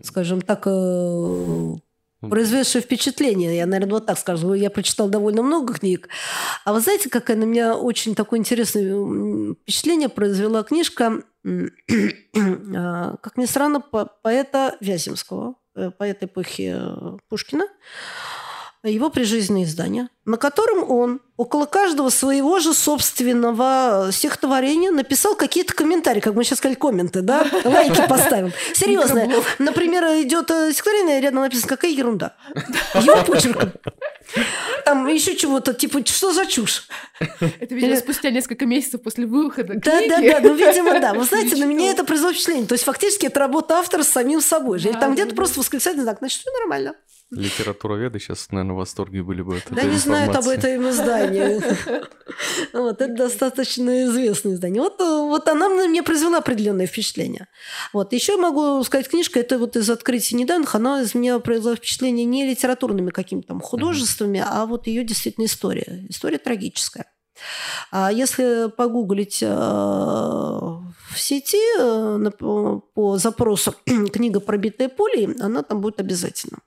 Скажем так, э, произведшее впечатление. Я, наверное, вот так скажу. Я прочитал довольно много книг. А вы знаете, какая на меня очень такое интересное впечатление произвела книжка, а, как ни странно, поэта Вяземского, э, поэта эпохи э, Пушкина его прижизненные издания, на котором он около каждого своего же собственного стихотворения написал какие-то комментарии, как мы сейчас сказали, комменты, да, лайки поставил. Серьезно. Например, идет э, стихотворение, рядом написано, какая ерунда. Его почерком. Там еще чего-то, типа, что за чушь? Это, видимо, спустя несколько месяцев после выхода Да, да, да, ну, видимо, да. Вы знаете, на меня это произвело впечатление. То есть, фактически, это работа автора с самим собой. Или там где-то просто восклицательный знак, значит, все нормально. Литературоведы сейчас, наверное, в восторге были бы от Да не знают об этом издании. Вот, это достаточно известное издание. Вот, вот она мне произвела определенное впечатление. Вот. Еще могу сказать, книжка, это вот из открытия недавних, она из меня произвела впечатление не литературными какими-то там художествами, а вот ее действительно история. История трагическая. А если погуглить э, в сети э, по запросу «Книга, пробитая пулей», она там будет обязательно.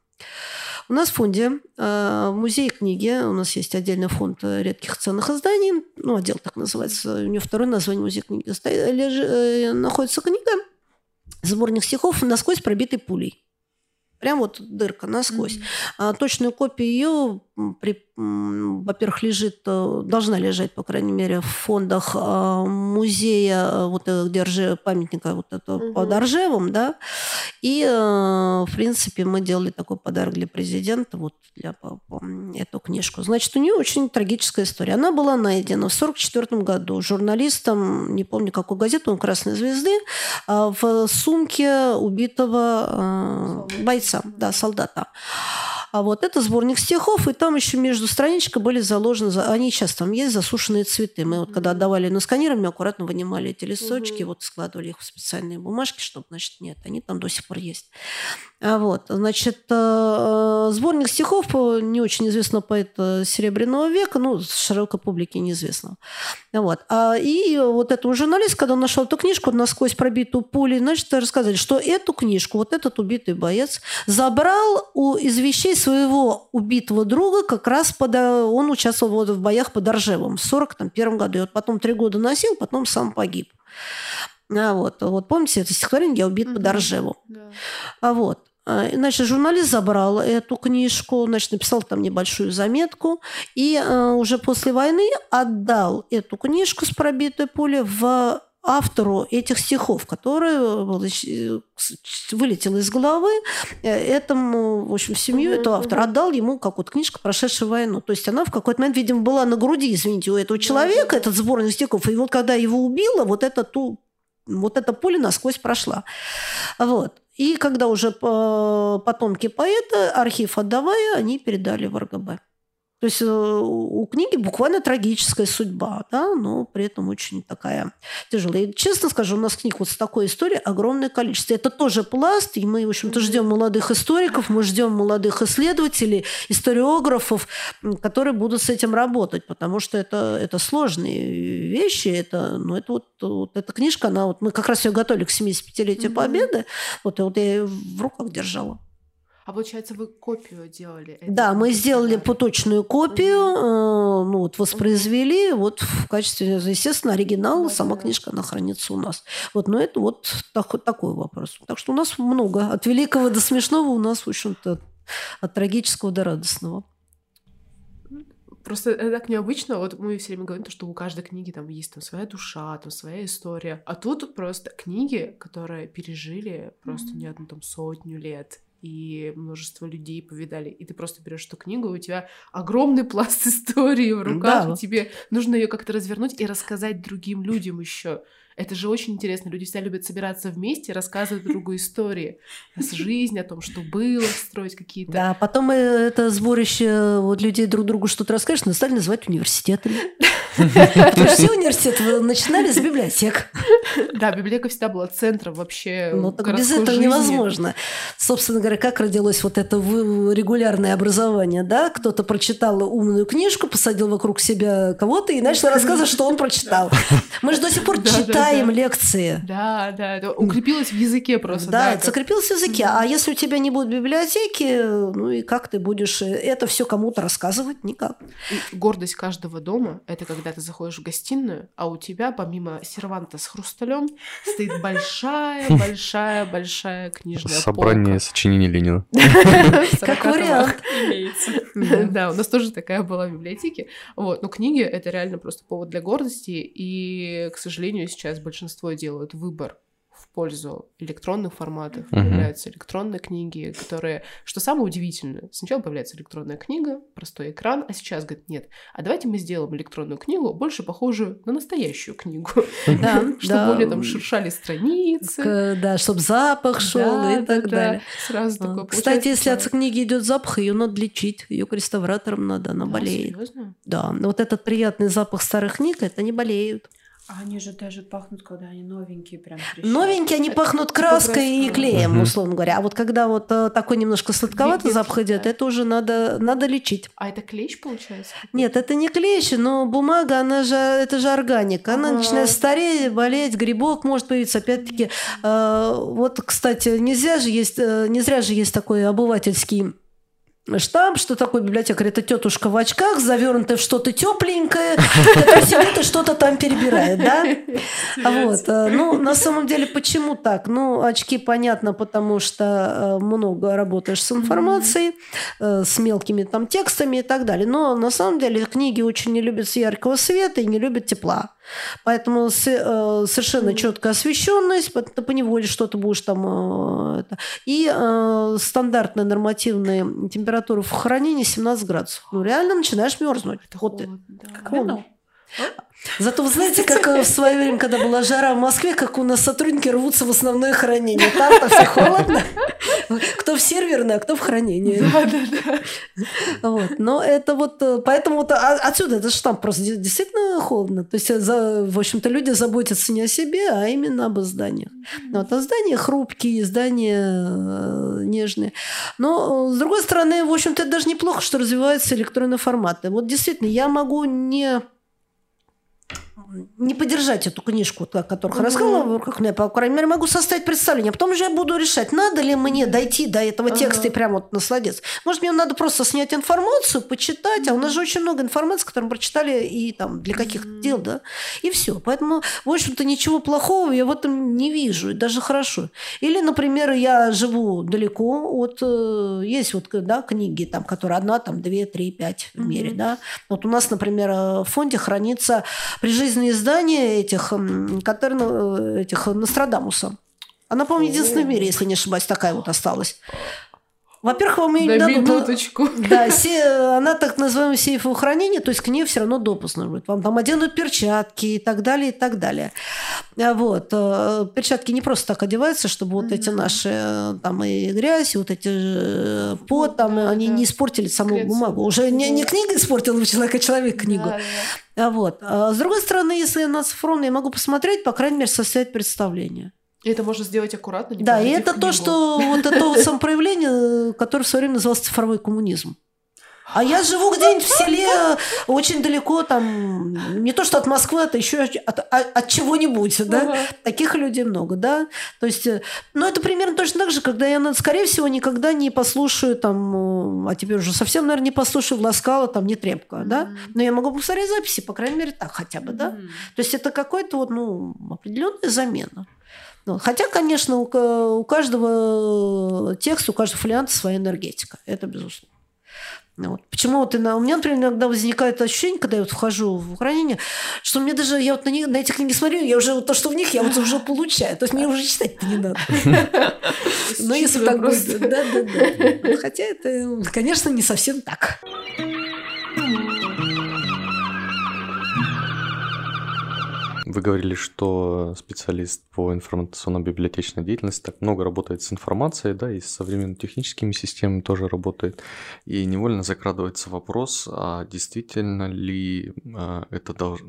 У нас в фонде э, музей книги, у нас есть отдельный фонд редких ценных изданий, ну, отдел так называется, у него второе название музей книги, э, находится книга, сборник стихов «Насквозь пробитый пулей». Прям вот дырка насквозь. Mm-hmm. точную копию ее при во-первых, лежит, э, должна лежать, по крайней мере, в фондах э, музея, э, вот где рже, памятника вот этого угу. под Ржевом, да, и, в принципе, мы делали такой подарок для президента, вот для эту книжку. Значит, у нее очень трагическая история. Она была найдена в 1944 году журналистом, не помню какой газеты, он «Красной звезды», в сумке убитого бойца, да, солдата. А вот это сборник стихов, и там еще между страничкой были заложены, они сейчас там есть, засушенные цветы. Мы вот когда отдавали на сканирование, аккуратно вынимали эти листочки, вот складывали их в специальные бумажки, чтобы, значит, нет, они там до сих пор есть. А вот, значит, э, сборник стихов не очень известного поэта Серебряного века, ну, широкой публике неизвестного. Вот. А, и вот этого журналист, когда он нашел эту книжку, насквозь пробитую пулей, значит, рассказали, что эту книжку вот этот убитый боец забрал у, из вещей своего убитого друга, как раз под, он участвовал вот в боях под Оржевом в 1941 году. И вот потом три года носил, потом сам погиб. А вот, вот помните это стихотворение «Я убит mm-hmm. под Оржевом». Да. А вот. А, значит, журналист забрал эту книжку, значит, написал там небольшую заметку и э, уже после войны отдал эту книжку с пробитой пулей в автору этих стихов, который э, вылетел из головы этому, в общем, семью mm-hmm. этого автора, отдал ему какую-то книжку, прошедшую войну. То есть она в какой-то момент, видимо, была на груди, извините, у этого человека, mm-hmm. этот сборник стихов, и вот когда его убило, вот это ту вот эта пуля насквозь прошла. Вот. И когда уже потомки поэта, архив отдавая, они передали в РГБ. То есть э, у книги буквально трагическая судьба, да, но при этом очень такая тяжелая. И, честно скажу, у нас книг вот с такой историей огромное количество. Это тоже пласт, и мы, в общем-то, ждем молодых историков, мы ждем молодых исследователей, историографов, которые будут с этим работать, потому что это, это сложные вещи. Это, ну, это вот, вот эта книжка, она вот мы как раз ее готовили к 75-летию mm-hmm. Победы, вот, и вот я ее в руках держала. А получается, вы копию делали? Да, мы сделали поточную копию, mm-hmm. ну вот воспроизвели, вот в качестве, естественно, оригинал, да, сама книжка, она хранится у нас. Вот, но это вот так, такой вопрос. Так что у нас много. От великого до смешного у нас, в общем-то, от трагического до радостного. Просто это так необычно. Вот мы все время говорим, что у каждой книги там есть там своя душа, там своя история. А тут просто книги, которые пережили просто mm-hmm. не одну там сотню лет и множество людей повидали, и ты просто берешь эту книгу, и у тебя огромный пласт истории в руках, да. и тебе нужно ее как-то развернуть и рассказать другим людям еще. Это же очень интересно. Люди всегда любят собираться вместе, рассказывать другу истории с жизни, о том, что было, строить какие-то... Да, потом это сборище вот людей друг другу что-то расскажешь, стали называть университетами. Потому что все университеты начинали с библиотек. Да, библиотека всегда была центром вообще Ну, так без этого невозможно. Собственно говоря, как родилось вот это регулярное образование, да? Кто-то прочитал умную книжку, посадил вокруг себя кого-то и начал рассказывать, что он прочитал. Мы же до сих пор читаем лекции. Да, да, это укрепилось в языке просто. Да, это закрепилось в языке. А если у тебя не будет библиотеки, ну и как ты будешь это все кому-то рассказывать? Никак. Гордость каждого дома – это когда ты заходишь в гостиную, а у тебя помимо серванта с хрусталем стоит большая, большая, большая книжная Собрание сочинений Ленина. Как вариант. Да, у нас тоже такая была в библиотеке. Вот, но книги — это реально просто повод для гордости, и, к сожалению, сейчас большинство делают выбор пользу электронных форматов. Uh-huh. Появляются электронные книги, которые... Что самое удивительное, сначала появляется электронная книга, простой экран, а сейчас говорят, нет, а давайте мы сделаем электронную книгу, больше похожую на настоящую книгу. Да, Чтобы более там шуршали страницы. Да, чтобы запах шел и так далее. Сразу а, такое Кстати, если от книги идет запах, ее надо лечить. Ее к реставраторам надо, она болеет. Да, вот этот приятный запах старых книг, это не болеют. А они же даже пахнут, когда они новенькие, прям трещат. Новенькие они это пахнут краской и клеем, условно говоря. А вот когда вот э, такой немножко сладковатый запах идет, да. это уже надо, надо лечить. А это клещ получается? Нет, это не клещ, но бумага, она же, это же органика. Она начинает стареть, болеть, грибок может появиться. Опять-таки, э, вот, кстати, нельзя же есть, э, не зря же есть такой обывательский штамп, что такое библиотекарь? Это тетушка в очках, завернутая в что-то тепленькое, которая сидит и что-то там перебирает, да? Вот. Э, ну, на самом деле, почему так? Ну, очки понятно, потому что э, много работаешь с информацией, э, с мелкими там текстами и так далее. Но на самом деле книги очень не любят яркого света и не любят тепла. Поэтому совершенно четкая освещенность, ты по неволе что-то будешь там... И стандартная нормативная температура в хранении 17 градусов. Ну, реально начинаешь мерзнуть. Это холодно. Да. Как холодно. Зато вы знаете, как в свое время, когда была жара в Москве, как у нас сотрудники рвутся в основное хранение. Там-то все холодно. Кто в серверной, а кто в хранении. Да, да, да. Вот. Но это вот... Э, поэтому вот а, отсюда это штамп просто действительно холодно. То есть, в общем-то, люди заботятся не о себе, а именно об зданиях. Вот. А здания хрупкие, здания э, нежные. Но, с другой стороны, в общем-то, это даже неплохо, что развиваются электронные форматы. Вот действительно, я могу не не поддержать эту книжку, о которых mm-hmm. рассказывала, в руках я, по крайней мере, могу составить представление. Потом же я буду решать, надо ли мне дойти до этого uh-huh. текста и прямо вот насладиться. Может, мне надо просто снять информацию, почитать, mm-hmm. а у нас же очень много информации, которую мы прочитали и там для каких-то mm-hmm. дел, да, и все. Поэтому, в общем-то, ничего плохого я в этом не вижу, и даже хорошо. Или, например, я живу далеко от... Э, есть вот, да, книги, там, которые одна, там, две, три, пять в мире, да. Вот у нас, например, в фонде хранится прижизненный единственное издание этих, которые, ну, этих Нострадамуса. Она, по-моему, единственная в мире, если не ошибаюсь, такая вот осталась. Во-первых, вам ее не дадут. минуточку. Да, се- она так называемое сейфовое хранение, то есть к ней все равно допуск нужен будет. Вам там оденут перчатки и так далее, и так далее. А Вот. э, Перчатки не просто так одеваются, чтобы вот эти наши э, там и грязь, и вот эти э, пот, там, да, они да. не испортили саму Секрецию. бумагу. Уже не, не книга испортила у человека, а человек книгу. Да, да. А Вот. А с другой стороны, если она цифровная, я могу посмотреть, по крайней мере, составить представление. И это можно сделать аккуратно. не Да, и это то, что вот это вот самопроявление, которое в свое время называлось цифровой коммунизм. А я живу где-нибудь в селе, очень далеко, там, не то что от Москвы, это еще от, от- от чего-нибудь, да? Ага. Таких людей много, да? То есть, э, ну, это примерно точно так же, когда я, ну, скорее всего, никогда не послушаю там, э, а теперь уже совсем, наверное, не послушаю Власкала, там, не трепка, да? Но я могу посмотреть записи, по крайней мере, так хотя бы, да? Мгм. То есть это какой-то вот, ну, определенная замена. Ну, хотя, конечно, у, ка- у каждого текста, у каждого фолианта своя энергетика. Это безусловно. Ну вот. Почему вот у меня, например, иногда возникает ощущение, когда я вот вхожу в хранение, что мне даже, я вот на, них, на эти книги смотрю, я уже вот то, что в них, я вот уже получаю. То есть мне уже читать не надо. Но если Считываю так будет, да, да, да. Хотя это, конечно, не совсем так. Вы говорили, что специалист по информационно-библиотечной деятельности так много работает с информацией, да, и с современными техническими системами тоже работает. И невольно закрадывается вопрос, а действительно ли а, это долж-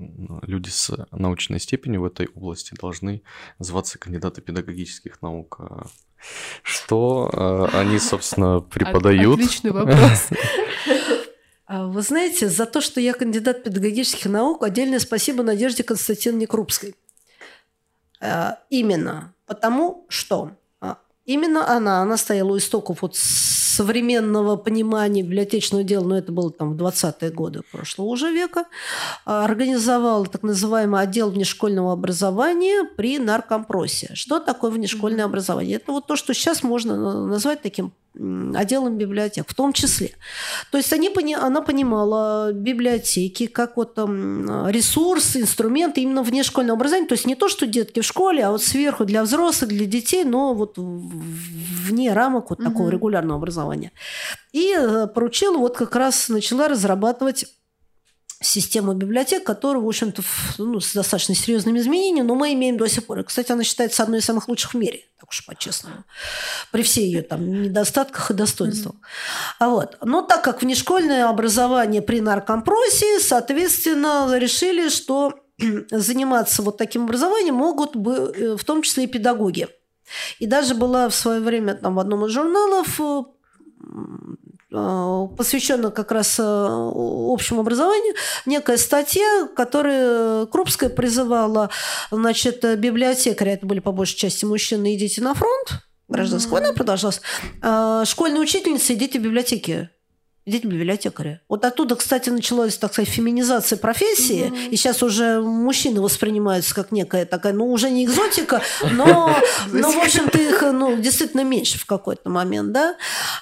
люди с научной степенью в этой области должны зваться кандидаты педагогических наук? А Что а, они, собственно, преподают? Отличный вопрос. А Вы знаете, за то, что я кандидат педагогических наук, отдельное спасибо Надежде Константиновне Крупской. А, Именно потому, что а, именно она, она стояла у истоков вот современного понимания библиотечного дела, но это было там в 20-е годы прошлого уже века, организовала так называемый отдел внешкольного образования при наркомпросе. Что такое внешкольное образование? Это вот то, что сейчас можно на- назвать таким отделом библиотек, в том числе. То есть они, она понимала библиотеки как вот там ресурсы, инструменты именно внешкольного образования. То есть не то, что детки в школе, а вот сверху для взрослых, для детей, но вот вне рамок вот такого Мгм. регулярного образования. И э, поручила, вот как раз начала разрабатывать систему библиотек, которая, в общем-то, ну, с достаточно серьезными изменениями, но мы имеем до сих пор. И, кстати, она считается одной из самых лучших в мире, так уж по-честному, при всей ее там недостатках и достоинствах. А вот. Но так как внешкольное образование при наркомпросе, соответственно, решили, что заниматься вот таким образованием могут э, в том числе и педагоги. И даже была в свое время там в одном из журналов э, м, посвященная как раз э, общему образованию, некая статья, которая Крупская призывала значит, э, библиотекаря, это были по большей части мужчины, идите на фронт, гражданская война продолжалась, школьные учительницы, идите в библиотеки. Идите в библиотекаря. Вот оттуда, кстати, началась, так сказать, феминизация профессии. Мгм. И сейчас уже мужчины воспринимаются как некая такая, ну, уже не экзотика, но, но в общем-то, их ну, действительно меньше в какой-то момент, да.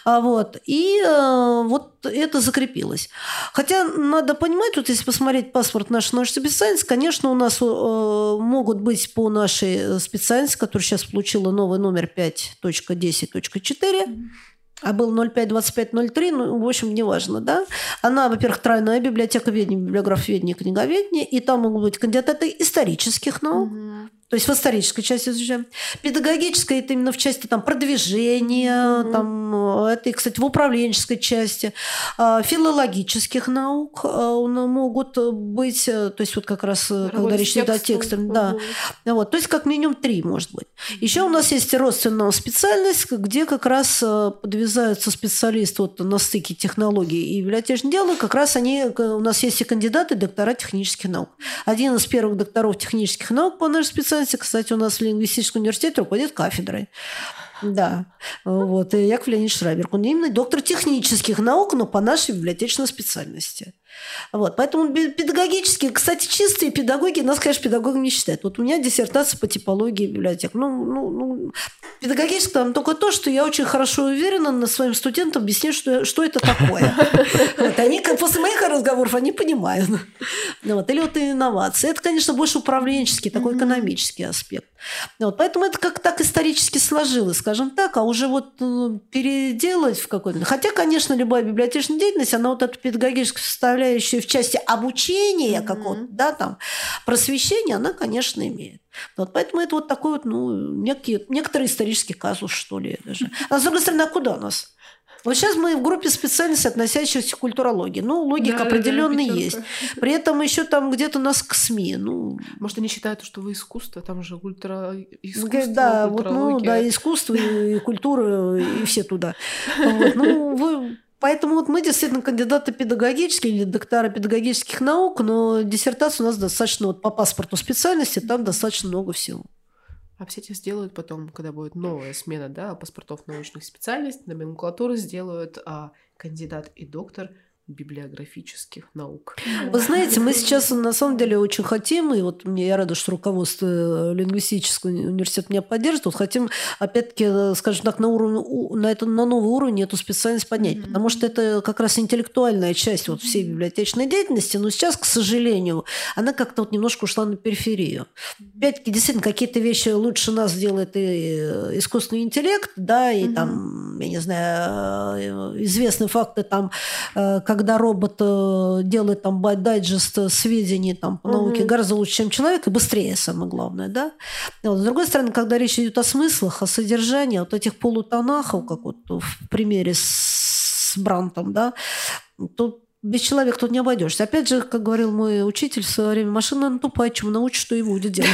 А вот. И э, вот это закрепилось. Хотя надо понимать, вот если посмотреть паспорт нашей научной специальности, конечно, у нас э, могут быть по нашей специальности, которая сейчас получила новый номер 5.10.4, а был 052503, ну, в общем, неважно, да. Она, во-первых, тройная библиотека ведения, библиографоведения, книговедения, и там могут быть кандидаты исторических наук, Мгм. То есть в исторической части изучаем. Педагогическая – это именно в части там, продвижения, Мгм. там, это, кстати, в управленческой части. А, Филологических наук а, могут быть, э, то есть вот как раз, э, когда речь идет о текстах, да. Мгм. Вот, то есть как минимум три, может быть. Еще у нас есть родственная специальность, где как раз э, подвязаются специалисты вот на стыке технологий и библиотечных дел, и как раз они, у нас есть и кандидаты, и доктора технических наук. Один из первых докторов технических наук по нашей специальности, кстати, у нас в лингвистическом университете руководит кафедрой. Да, вот, и Яков Леонидович Шрайберг. Он именно доктор технических наук, но по нашей библиотечной специальности. Вот, поэтому педагогически, кстати, чистые педагоги, нас, конечно, педагогами не считают. Вот у меня диссертация по типологии библиотек. Ну, ну, ну педагогически там только то, что я очень хорошо уверена на своим студентам объяснить, что, что это такое. Вот, они после моих разговоров они понимают. Вот, или вот инновации. Это, конечно, больше управленческий, такой экономический аспект. Вот, поэтому это как так исторически сложилось, скажем так, а уже вот э, переделать в какой-то... Хотя, конечно, любая библиотечная деятельность, она вот эту педагогическую составляющую в части обучения mm-hmm. какого-то, да, там, просвещения, она, конечно, имеет. Вот, поэтому это вот такой вот, ну, некий, некоторый исторический казус, что ли, даже. А с другой стороны, а куда нас? Вот сейчас мы в группе специальностей, относящихся к культурологии. Ну, логика да, определенная да, есть. При этом еще там где-то нас к СМИ. Ну, Может, они считают, что вы искусство, там же ультра искусство, Да, вот, ну, да, искусство и культура, и все туда. Вот, ну, вы Поэтому вот мы действительно кандидаты педагогические или доктора педагогических наук, но диссертация у нас достаточно вот по паспорту специальности, там достаточно много всего. А все эти сделают потом, когда будет новая смена да, паспортов научных специальностей, номенклатуры сделают а кандидат и доктор библиографических наук. Вы знаете, мы сейчас на самом деле очень хотим, и вот мне я рада, что руководство лингвистического университета меня поддерживает, вот хотим, опять-таки, скажем так, на, уровень, на, это, на новый уровень эту специальность поднять, mm-hmm. потому что это как раз интеллектуальная часть вот всей библиотечной деятельности, но сейчас, к сожалению, она как-то вот немножко ушла на периферию. Опять-таки, действительно, какие-то вещи лучше нас делает и искусственный интеллект, да, и mm-hmm. там, я не знаю, известные факты там, как когда робот э, делает там дайджест сведений там, по науке угу. гораздо лучше, чем человек, и быстрее, самое главное, да. Вот. С другой стороны, когда речь идет о смыслах, о содержании, вот этих полутонах, как вот в примере с Брантом, да, тут без человека тут не обойдешься. Опять же, как говорил мой учитель в свое время, машина наверное, тупая, чему научишь, что и будет делать.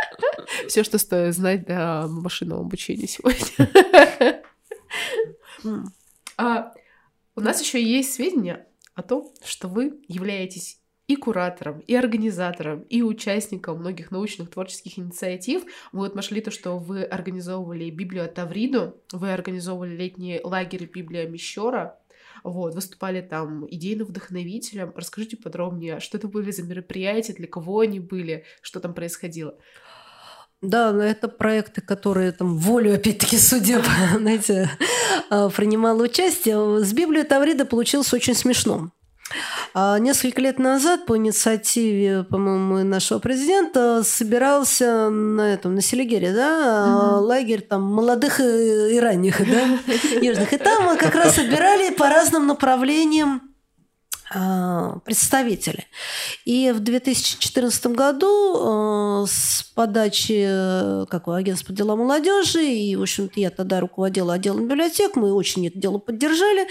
Все, что стоит знать для машинного обучения сегодня. У нас еще есть сведения о том, что вы являетесь и куратором, и организатором, и участником многих научных творческих инициатив. Мы вот нашли то, что вы организовывали Библию Тавриду, вы организовывали летний лагерь Библия Мещера, вот, выступали там идейным вдохновителем. Расскажите подробнее, что это были за мероприятия, для кого они были, что там происходило. Да, но это проекты, которые там волю, опять-таки, судеб, знаете, а, принимала участие. С Библией Таврида получилось очень смешно. А несколько лет назад по инициативе, по-моему, нашего президента собирался на этом на Селигере, да, mm-hmm. лагерь там молодых и ранних, да, южных. И там как раз собирали по разным направлениям представители. И в 2014 году с подачи как агентства по делам молодежи, и, в общем-то, я тогда руководила отделом библиотек, мы очень это дело поддержали,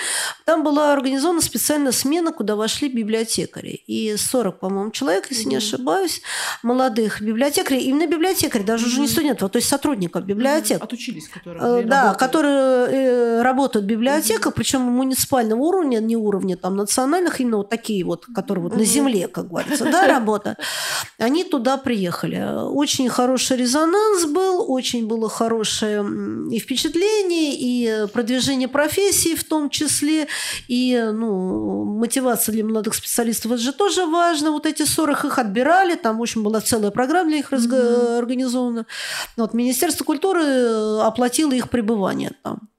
там была организована специальная смена, куда вошли библиотекари. И 40, по-моему, человек, если mm-hmm. не ошибаюсь, молодых библиотекарей, именно библиотекарей, даже mm-hmm. уже не студентов, то есть сотрудников библиотек. Mm-hmm. Отучились, которые э, Да, которые э, работают в библиотеках, mm-hmm. причем муниципального уровня, не уровня там национальных, именно вот такие вот, которые вот на земле, как говорится, да, работа, они туда приехали. Очень хороший резонанс был, очень было хорошее и впечатление, и продвижение профессии в том числе, и ну, мотивация для молодых специалистов, это же тоже важно. Вот эти 40 их отбирали, там, в общем, была целая программа для их mm-hmm. организована. Вот, Министерство культуры оплатило их пребывание там.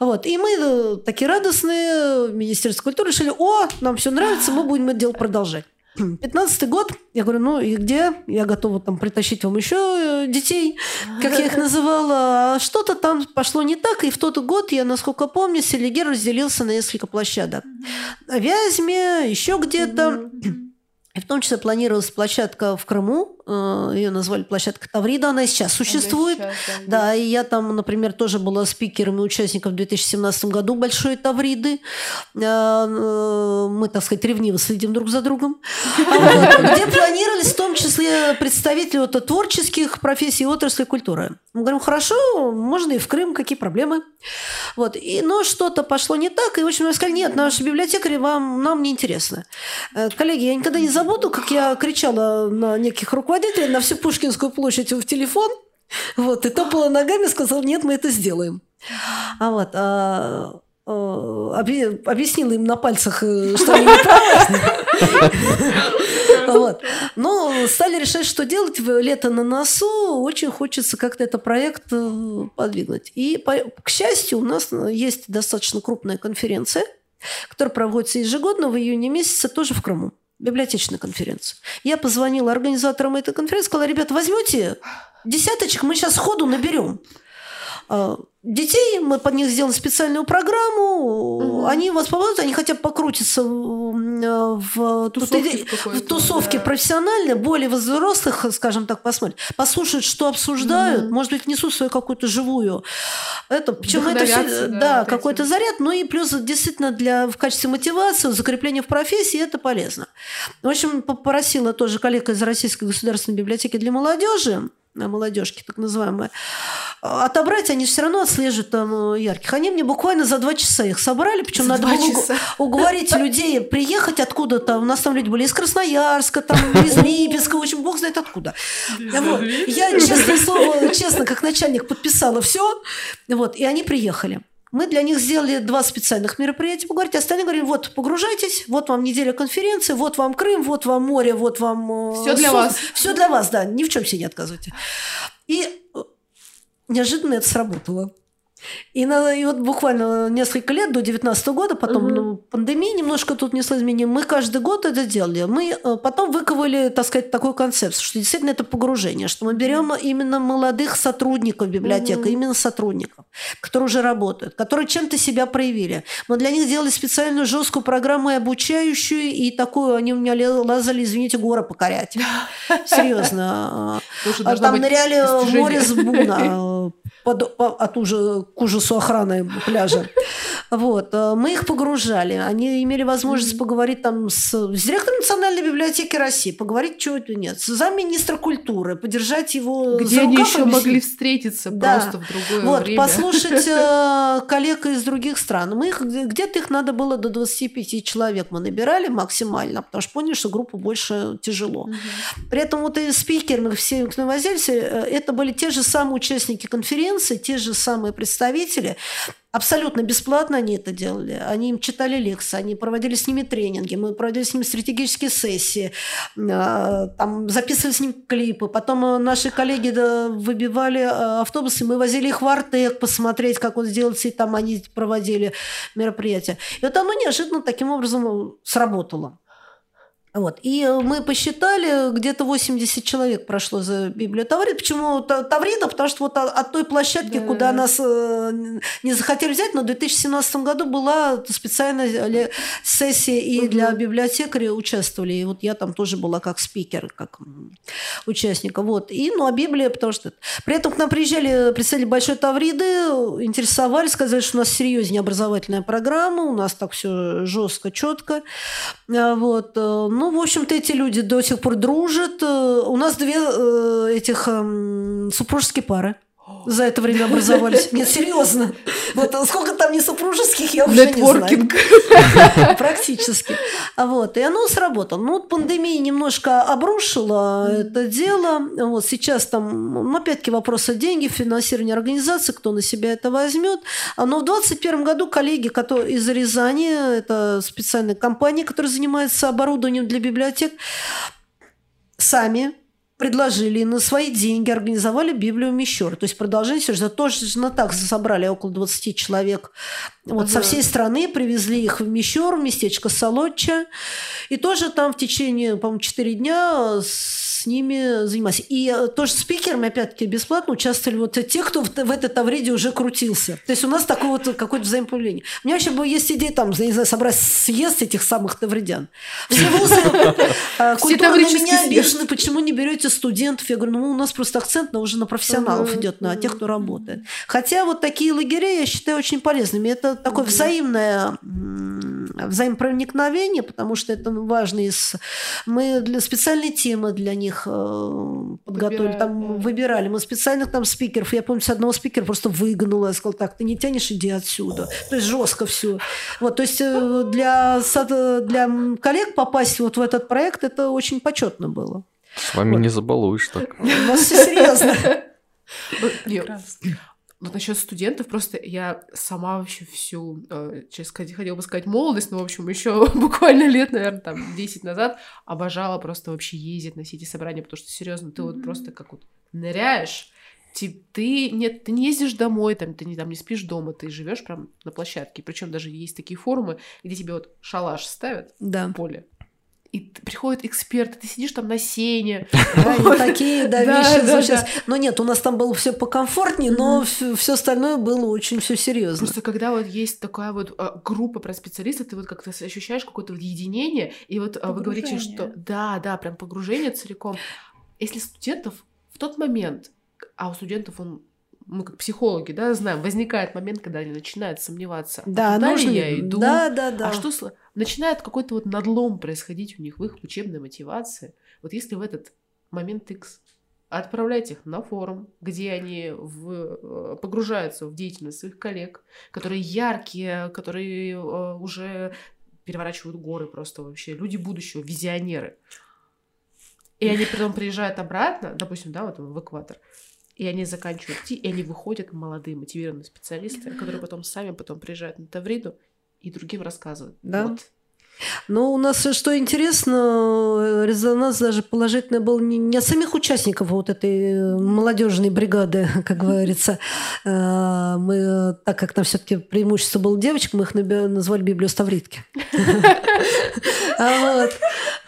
Вот. И мы э, такие радостные, Министерство культуры решили, о, нам все нравится, мы будем это дело продолжать. Пятнадцатый год, я говорю, ну и где? Я готова там притащить вам еще э, детей, как я их называла. А что-то там пошло не так, и в тот год, я насколько помню, Селигер разделился на несколько площадок. На Вязьме, еще где-то. И в том числе планировалась площадка в Крыму, Э, ее назвали площадка Таврида, она и сейчас существует. Она сейчас, да, да, и я там, например, тоже была спикером и участником в 2017 году Большой Тавриды. Э, э, мы, так сказать, ревниво следим друг за другом. Где планировались в том числе представители творческих профессий отрасли культуры. Мы говорим, хорошо, можно и в Крым, какие проблемы. Вот. И, но что-то пошло не так, и, в общем, сказали, нет, наши библиотекари вам, нам не интересно. Коллеги, я никогда не забуду, как я кричала на неких руководителей, руководителя на всю Пушкинскую площадь в телефон, вот, и топала ногами, сказал, нет, мы это сделаем. А вот, а, объяснила им на пальцах, э, что они. Вот. Но стали решать, что делать. Лето на носу. Очень хочется как-то этот проект э, подвигнуть. И, к счастью, у нас есть достаточно крупная конференция, которая проводится ежегодно в июне месяце тоже в Крыму библиотечная конференция. Я позвонила организаторам этой конференции, сказала, ребята, возьмете десяточек, мы сейчас ходу наберем. А, детей, мы под них сделали специальную программу, угу. они вас помогут, они хотя бы покрутятся в, в тусовке, в тусовке да. профессионально, более взрослых, скажем так, посмотрят, послушают, что обсуждают, угу. может быть, внесут свою какую-то живую это, причем это все, да, да какой-то заряд, ну и плюс действительно для в качестве мотивации, закрепления в профессии это полезно. В общем, попросила тоже коллега из Российской государственной библиотеки для молодежи молодежки, так называемые, отобрать, они все равно отслеживают там э, ярких. Они мне буквально за два часа их собрали, причем надо было часа. уговорить людей приехать откуда-то. У нас там люди были из Красноярска, там, из Липецка, в общем, бог знает откуда. Вот. Я, честно слово, честно, как начальник подписала все, вот, и они приехали. Мы для них сделали два специальных мероприятия. Поговорить, остальные говорили, вот, погружайтесь, вот вам неделя конференции, вот вам Крым, вот вам море, вот вам... Все для вас. Все для вас, да, ни в чем себе не отказывайте. И э, неожиданно это сработало. И, на, и вот буквально несколько лет, до 2019 года, потом угу. ну, пандемия немножко тут внесла изменения, мы каждый год это делали. Мы э, потом выковали, так сказать, такую концепцию, что действительно это погружение, что мы берем именно молодых сотрудников библиотеки, угу. именно сотрудников, которые уже работают, которые чем-то себя проявили. Мы для них делали специальную жесткую программу и обучающую, и такую, они у меня лазали, извините, горы покорять. Серьезно. Там ныряли в море с буна от уже к ужасу охраны пляжа. Вот. Э, мы их погружали. Они имели возможность поговорить там с, с директором Национальной библиотеки России, поговорить, чего это нет, с замминистра культуры, поддержать его Где за они еще могли встретиться да. просто в другое вот, время. Послушать э, коллег из других стран. Мы их, где-то их надо было до 25 человек мы набирали максимально, потому что поняли, что группу больше тяжело. Угу. При этом вот и спикеры, все к нам возились, э, это были те же самые участники конференции, те же самые представители, Абсолютно бесплатно они это делали. Они им читали лекции, они проводили с ними тренинги, мы проводили с ними стратегические сессии, а, там записывали с ним клипы. Потом э, наши коллеги выбивали э, автобусы, мы возили их в Артек посмотреть, как он сделается, и там они проводили мероприятия. И вот оно неожиданно таким образом сработало. Вот. И э, мы посчитали, где-то 80 человек прошло за Библию Таврида. Почему Таврида? Потому что вот от той площадки, да. куда нас э, не захотели взять, но в 2017 году была специальная сессия, и угу. для библиотекаря участвовали. И вот я там тоже была как спикер, как участника. Вот. И, ну, а Библия, потому что... При этом к нам приезжали представители Большой Тавриды, интересовались, сказали, что у нас серьезнее образовательная программа, у нас так все жестко, четко. А вот ну, в общем-то, эти люди до сих пор дружат. Э, у нас две э, этих э, супружеские пары за это время образовались. Нет, серьезно. Вот сколько там не супружеских, я уже Нетворкинг. не знаю. Практически. А вот, и оно сработало. Ну, вот пандемия немножко обрушила это дело. Вот сейчас там, ну, опять-таки, вопросы деньги, финансирование организации, кто на себя это возьмет. А, но в 2021 году коллеги которые из Рязани, это специальная компания, которая занимается оборудованием для библиотек, сами предложили на свои деньги, организовали Библию Мещер. То есть продолжение сюжета. Точно так собрали около 20 человек вот ага. со всей страны, привезли их в Мещер, в местечко Солодча. И тоже там в течение, по-моему, 4 дня с ними занимались. И э, тоже спикерами, опять-таки, бесплатно участвовали вот те, кто в, в этот Тавриде уже крутился. То есть у нас такое вот какое-то взаимополение. У меня вообще есть идея там, не знаю, собрать съезд этих самых тавридян. Все вузы э, культурно меня обижены, почему не берете студентов? Я говорю, ну у нас просто акцент уже на профессионалов идет, на тех, кто работает. Хотя вот такие лагеря я считаю очень полезными. Это такое взаимное взаимопроникновение, потому что это важно из... Мы для специальной темы для них э, подготовили, Выбирали, там да. выбирали. Мы специальных там спикеров, я помню, с одного спикера просто выгнула, я сказала, так, ты не тянешь, иди отсюда. То есть жестко все. Вот, то есть э, для, для коллег попасть вот в этот проект, это очень почетно было. С вами вот. не забалуешь так. У нас все серьезно. Вот насчет студентов, просто я сама вообще всю, э, сейчас хотела бы сказать молодость, но, в общем, еще буквально лет, наверное, там 10 назад обожала просто вообще ездить на все эти собрания, потому что, серьезно, ты mm-hmm. вот просто как вот ныряешь, ты, ты, нет, ты не ездишь домой, там, ты не, там, не спишь дома, ты живешь прям на площадке. Причем даже есть такие форумы, где тебе вот шалаш ставят да. в поле, и приходят эксперты, ты сидишь там на сене. Да, такие, да, вещи Но нет, у нас там было все покомфортнее, но все остальное было очень все серьезно. Просто когда вот есть такая вот а, группа про специалистов, ты вот как-то ощущаешь какое-то единение, и вот а, вы говорите, что да, да, прям погружение целиком. Если студентов в тот момент, а у студентов он мы как психологи, да, знаем, возникает момент, когда они начинают сомневаться, да, а нужно... я иду, да, да, да. а что начинает какой-то вот надлом происходить у них в их учебной мотивации. Вот если в этот момент X отправлять их на форум, где они в, э, погружаются в деятельность своих коллег, которые яркие, которые э, уже переворачивают горы просто вообще, люди будущего, визионеры. И они потом приезжают обратно, допустим, да, вот в экватор, и они заканчивают идти, и они выходят молодые, мотивированные специалисты, которые потом сами потом приезжают на Тавриду и другим рассказывают. Да. Вот. Но у нас, что интересно, резонанс даже положительный был не от самих участников вот этой молодежной бригады, как говорится. Э, мы, так как там все-таки преимущество было девочек, мы их назвали библиоставритки.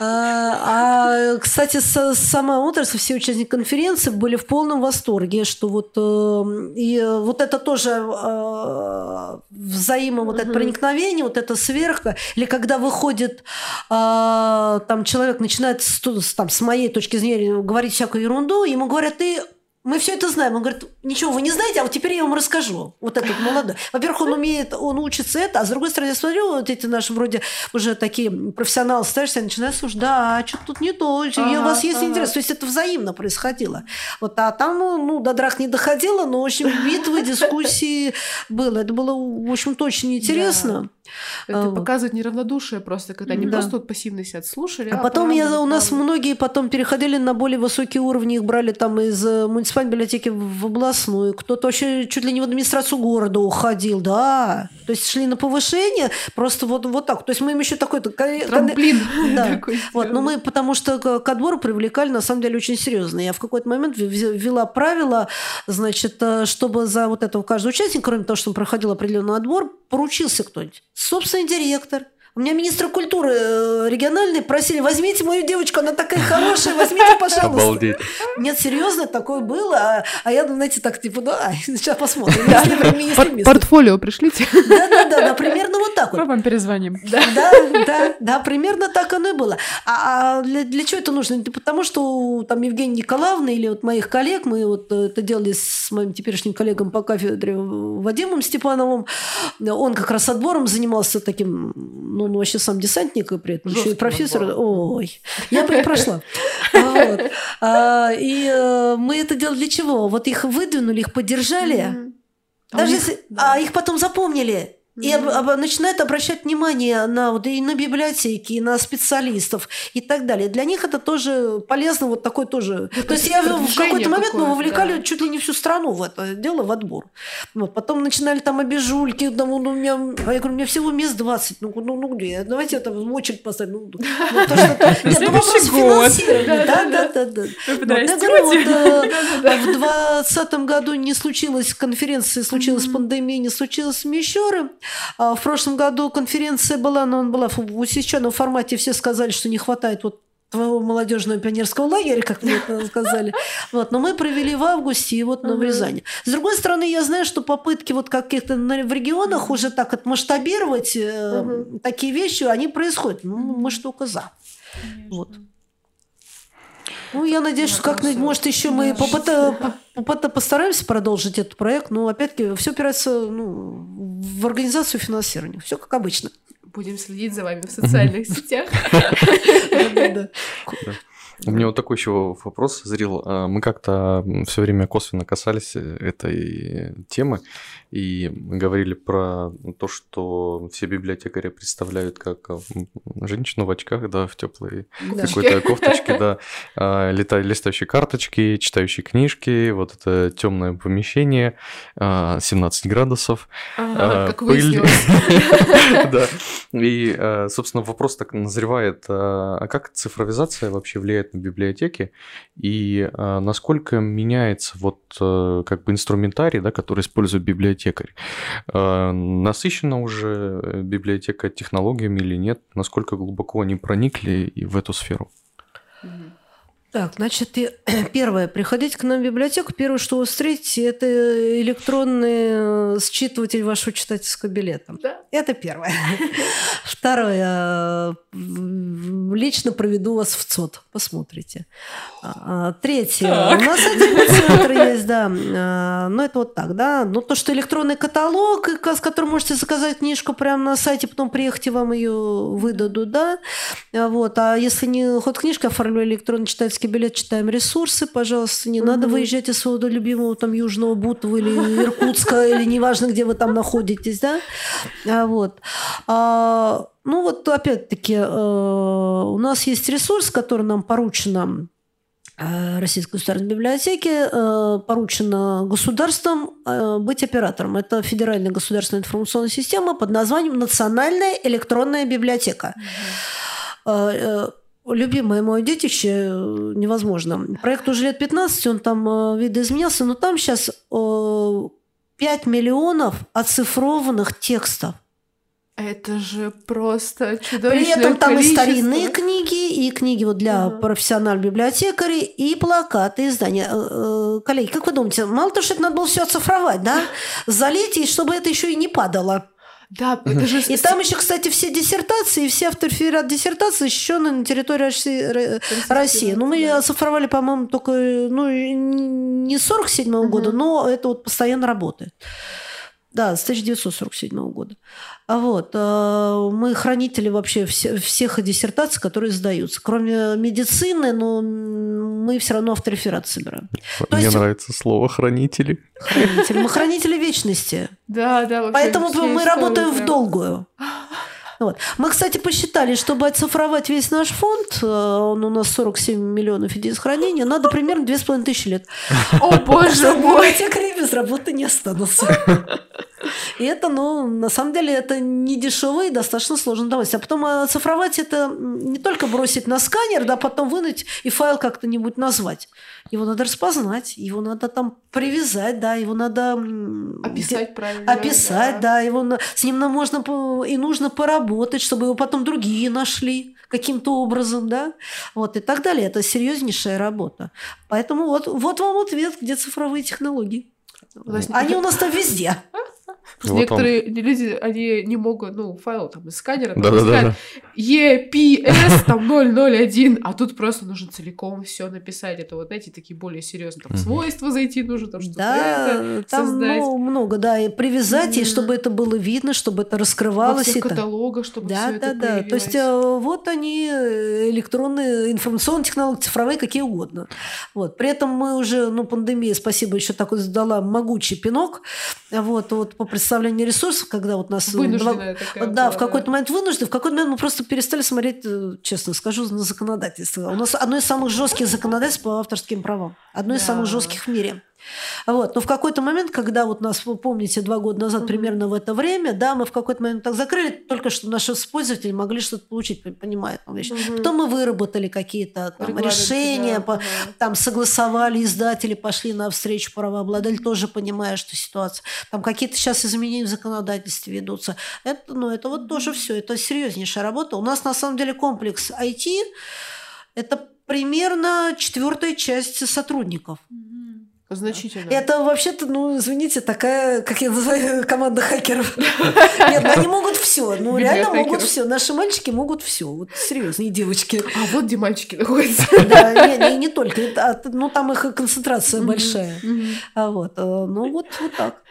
А, а, кстати, сама отрасль, все участники конференции были в полном восторге, что вот э, и вот это тоже э, взаимо вот это проникновение, вот это сверх, или когда выходит э, там человек, начинает с, там, с моей точки зрения говорить всякую ерунду, ему говорят, ты мы все это знаем. Он говорит, ничего вы не знаете, а вот теперь я вам расскажу. Вот этот молодой. Во-первых, он умеет, он учится это, а с другой стороны, я смотрю, вот эти наши вроде уже такие профессионалы ставишься, и начинаешь слушать, да, а что-то тут не то, ага, у вас есть ага. интерес. То есть это взаимно происходило. Вот, а там, ну, до драк не доходило, но, в общем, битвы, дискуссии было. Это было, в общем-то, очень интересно. Да. Это а, показывает неравнодушие просто, когда не да. просто вот пассивно сидят слушали. А, а потом правда, я, у нас правда. многие потом переходили на более высокие уровни, их брали там из э, муниципальной библиотеки в областную, кто-то вообще чуть ли не в администрацию города уходил, да. То есть шли на повышение, просто вот, вот так. То есть мы им еще такой... Трамплин. Да. Такой вот, но мы, потому что к отбору привлекали, на самом деле, очень серьезно. Я в какой-то момент ввела правила, значит, э, чтобы за вот этого каждого участника, кроме того, что он проходил определенный отбор, поручился кто-нибудь. Собственный директор, у меня министра культуры э, региональной просили, возьмите мою девочку, она такая хорошая, возьмите, пожалуйста. Обалдеть. Нет, серьезно, такое было. А, а я, знаете, так, типа, да, сейчас посмотрим. Портфолио пришлите. Да-да-да, да, примерно вот так вот. Мы вам перезвоним. Да, да, да, примерно так оно и было. А, а для, для чего это нужно? Потому что там Евгения Николаевна или вот моих коллег, мы вот это делали с моим теперешним коллегом по кафедре Вадимом Степановым, он как раз отбором занимался таким ну, он вообще сам десантник и при этом еще и профессор. Ой, я прошла. А, и э, мы это делали для чего? Вот их выдвинули, их поддержали. Даже если... А их потом запомнили. И об, об, начинают обращать внимание на, вот, и на библиотеки, и на специалистов и так далее. Для них это тоже полезно, вот такой тоже. Это То есть я в какой-то момент мы вовлекали да. чуть ли не всю страну в это дело, в отбор. Вот. Потом начинали там обижульки, там, ну, у меня, а я говорю, у меня всего мест 20, ну, ну, ну где? Давайте я там очередь поставим. Ну, ну, то, что нет, ну, вопрос финансирования. Да, да, да. да. Я говорю, вот э, в 2020 году не случилось конференции, случилась пандемия, не случилось Мещеры. А, в прошлом году конференция была, но она была в усеченном формате. Все сказали, что не хватает вот твоего молодежного пионерского лагеря, как мне это сказали. Вот, но мы провели в августе и вот uh-huh. в Рязани. С другой стороны, я знаю, что попытки вот каких-то в регионах уже так отмасштабировать uh-huh. такие вещи, они происходят. Ну, мы что только за. Конечно. Вот. Ну, я надеюсь, что как-нибудь, может, еще мы попыта, попыта, постараемся продолжить этот проект. Но, опять-таки, все опирается ну, в организацию финансирования. Все как обычно. Будем следить за вами в социальных сетях. У меня вот такой еще вопрос зрел. А, мы как-то все время косвенно касались э, этой темы и говорили про то, что все библиотекари представляют как а, женщину в очках, да, в теплой какой-то кофточке, да, а, листающие карточки, читающие книжки, вот это темное помещение, 17 градусов, ага, пыль. Да. И, собственно, вопрос так назревает, а как цифровизация вообще влияет на библиотеки, и а, насколько меняется вот а, как бы инструментарий, да, который использует библиотекарь. А, насыщена уже библиотека технологиями или нет? Насколько глубоко они проникли в эту сферу? Так, значит, первое, приходите к нам в библиотеку, первое, что вы встретите, это электронный э, считыватель вашего читательского билета. Да. Это первое. Второе, лично проведу вас в ЦОД, посмотрите. А, третье, так. у нас один центр есть, да, а, но это вот так, да. Но то, что электронный каталог, с которым можете заказать книжку прямо на сайте, потом приехать и вам ее выдадут, да. Вот, а если не ход книжка, оформляю электронный читательский туристический билет, читаем ресурсы, пожалуйста. Не угу. надо выезжать из своего любимого там Южного Бутова или Иркутска, или неважно, где вы там находитесь, да? А, вот. А, ну вот опять-таки э, у нас есть ресурс, который нам поручено э, Российской государственной библиотеки э, поручено государством быть оператором. Это федеральная государственная информационная система под названием Национальная электронная библиотека. Угу любимое мое детище э, невозможно. Проект уже лет 15, он там э, видоизменялся, но там сейчас 5 э, миллионов оцифрованных текстов. Это же просто чудовищное При этом там количество. и старинные книги, и книги вот для uh-huh. профессиональных библиотекарей, и плакаты, издания. Коллеги, как вы думаете, мало того, что это надо было все оцифровать, да? Залить, и чтобы это еще и не падало. Да, это же... И там еще, кстати, все диссертации, все авторферат диссертации защищены на территории России. России. Ну, мы оцифровали, по-моему, только ну, не с 47 -го года, но это вот постоянно работает. Да, с 1947 года. А вот, э, мы хранители вообще всех диссертаций, которые сдаются. Кроме медицины, но мы все равно автореферат собираем. Мне есть... нравится слово «хранители». Хранители. Мы хранители вечности. Да, да. Поэтому мы работаем в долгую. Вот. Мы, кстати, посчитали, чтобы оцифровать весь наш фонд, э, он у нас 47 миллионов единиц хранения, надо примерно 2500 лет. О, боже мой! Эти без работы не останутся. И это, ну, на самом деле, это не дешево и достаточно сложно давать. А потом оцифровать это не только бросить на сканер, да, потом вынуть и файл как-то-нибудь назвать. Его надо распознать, его надо там привязать, да, его надо... Описать правильно. Описать, да, да его, с ним можно и нужно поработать, чтобы его потом другие нашли каким-то образом, да, вот и так далее. Это серьезнейшая работа. Поэтому вот, вот вам ответ, где цифровые технологии. Они у нас там везде. Просто вот некоторые он. люди, они не могут, ну, файл там из сканера, там, да, да, да. EPS там 001, а тут просто нужно целиком все написать. Это вот эти такие более серьезные там свойства зайти нужно, там что-то да, это там создать. Ну, много, да, и привязать, и чтобы это было видно, чтобы это раскрывалось. Во всех каталогах, чтобы да, все да, это да. Появилось. То есть э, вот они э, электронные информационные технологии, цифровые, какие угодно. Вот. При этом мы уже, ну, пандемия, спасибо, еще такой задала могучий пинок. Вот, вот по представлению ресурсов, когда вот нас... Вынужденная была, Да, в какой-то момент вынуждены, в какой-то момент мы просто перестали смотреть, э, честно скажу, на законодательство. У нас одно из самых жестких законодательств по авторским правам. Одно из самых жестких в мире. Вот. Но в какой-то момент, когда вот нас, вы помните, два года назад, mm-hmm. примерно в это время, да, мы в какой-то момент так закрыли, только что наши пользователи могли что-то получить, понимают. Mm-hmm. Потом мы выработали какие-то там, решения, да. по, mm-hmm. там согласовали, издатели пошли на встречу правообладатель, тоже понимая, что ситуация. Там какие-то сейчас изменения в законодательстве ведутся. Это, ну, это вот тоже все, это серьезнейшая работа. У нас на самом деле комплекс IT – это примерно четвертая часть сотрудников. Mm-hmm. Значительно. Это вообще-то, ну, извините, такая, как я называю, команда хакеров. Нет, ну они могут все. Ну, реально могут все. Наши мальчики могут все. Вот серьезно, и девочки. А вот где мальчики находятся. Да, не, не, только. А, ну, там их концентрация большая. А вот, э, ну, вот, вот так.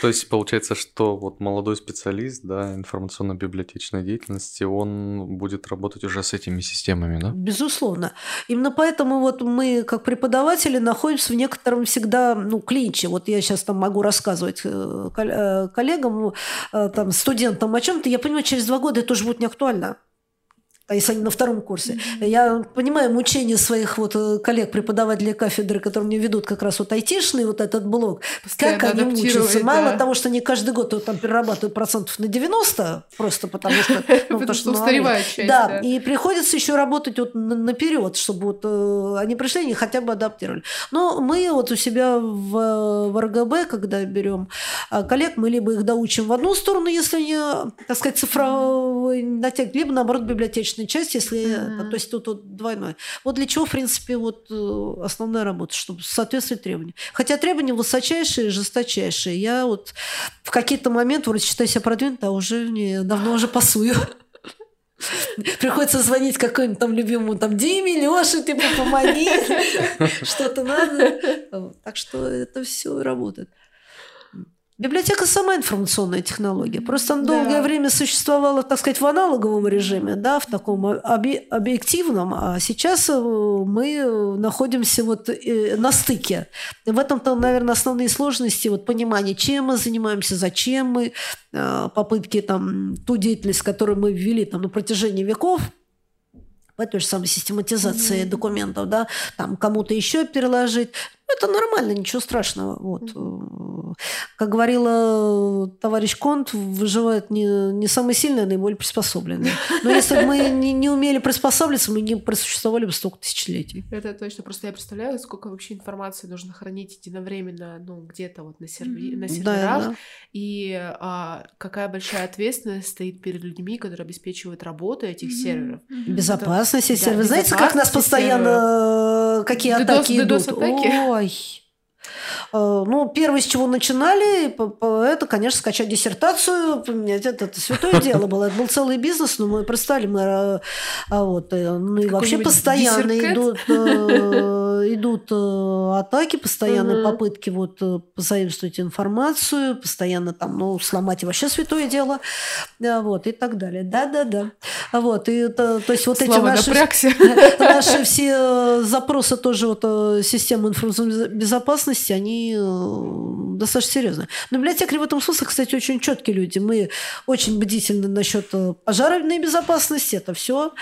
То есть получается, что вот молодой специалист, да, информационно-библиотечной деятельности, он будет работать уже с этими системами, да? Безусловно. Именно поэтому вот мы, как преподаватели, находимся в некотором всегда, ну, клинче. Вот я сейчас там могу рассказывать э, э, коллегам, э, там, студентам о чем-то, я понимаю, через два года это уже будет не актуально если они на втором курсе. Mm-hmm. Я понимаю мучение своих вот э, коллег-преподавателей кафедры, которые мне ведут как раз вот айтишный вот этот блок. Постоянно как они мучаются. Да. Мало того, что они каждый год там перерабатывают процентов на 90, просто потому что... Ну, потому что устаревает часть. Да, и приходится еще работать вот наперед, чтобы вот э, они пришли, они хотя бы адаптировали. Но мы вот у себя в, в РГБ, когда берем а, коллег, мы либо их доучим в одну сторону, если они, так сказать, цифровой натяг, либо наоборот библиотечный личной части, если mm-hmm. то есть тут вот двойное. Вот для чего, в принципе, вот э, основная работа, чтобы соответствовать требованиям. Хотя требования высочайшие, жесточайшие. Я вот в какие-то моменты вроде считаю себя продвинутой, а уже не, давно уже пасую. Приходится звонить какому-нибудь там любимому там Диме, Лёше, ты помоги, что-то надо. Так что это все работает. Библиотека сама информационная технология. Просто она да. долгое время существовала, так сказать, в аналоговом режиме, да, в таком объективном, а сейчас э, мы находимся вот э, на стыке. В этом-то, наверное, основные сложности, вот понимание, чем мы занимаемся, зачем мы, э, попытки там ту деятельность, которую мы ввели там на протяжении веков, по той же самой систематизации mm-hmm. документов, да, там кому-то еще переложить. Это нормально, ничего страшного. Вот. Mm-hmm. Как говорила товарищ Конт, выживает не, не самый сильный, а наиболее приспособленный. Но если бы мы не, не умели приспосабливаться, мы не просуществовали бы столько тысячелетий. Это точно. Просто я представляю, сколько вообще информации нужно хранить единовременно, ну, где-то вот на, серви... mm-hmm. на серверах. Да, да. И а, какая большая ответственность стоит перед людьми, которые обеспечивают работу этих mm-hmm. серверов. Безопасность серверов. Да, Знаете, как нас постоянно... Серверов. Какие DDoS, атаки идут? Атаки? Ой, Э, ну, первое, с чего начинали, это, конечно, скачать диссертацию, поменять. Это, это святое дело было. Это был целый бизнес, но мы представили, мы э, а вот, э, ну и вообще постоянно идут, идут атаки, постоянные попытки вот позаимствовать информацию, постоянно там, ну, сломать вообще святое дело, вот, и так далее. Да-да-да. Вот, и это, то есть вот Слава эти наши, наши все запросы тоже вот системы информационной безопасности, они э, достаточно серьезно. Но библиотекари в этом смысле, кстати, очень четкие люди. Мы очень бдительны насчет э, пожарной безопасности, это все.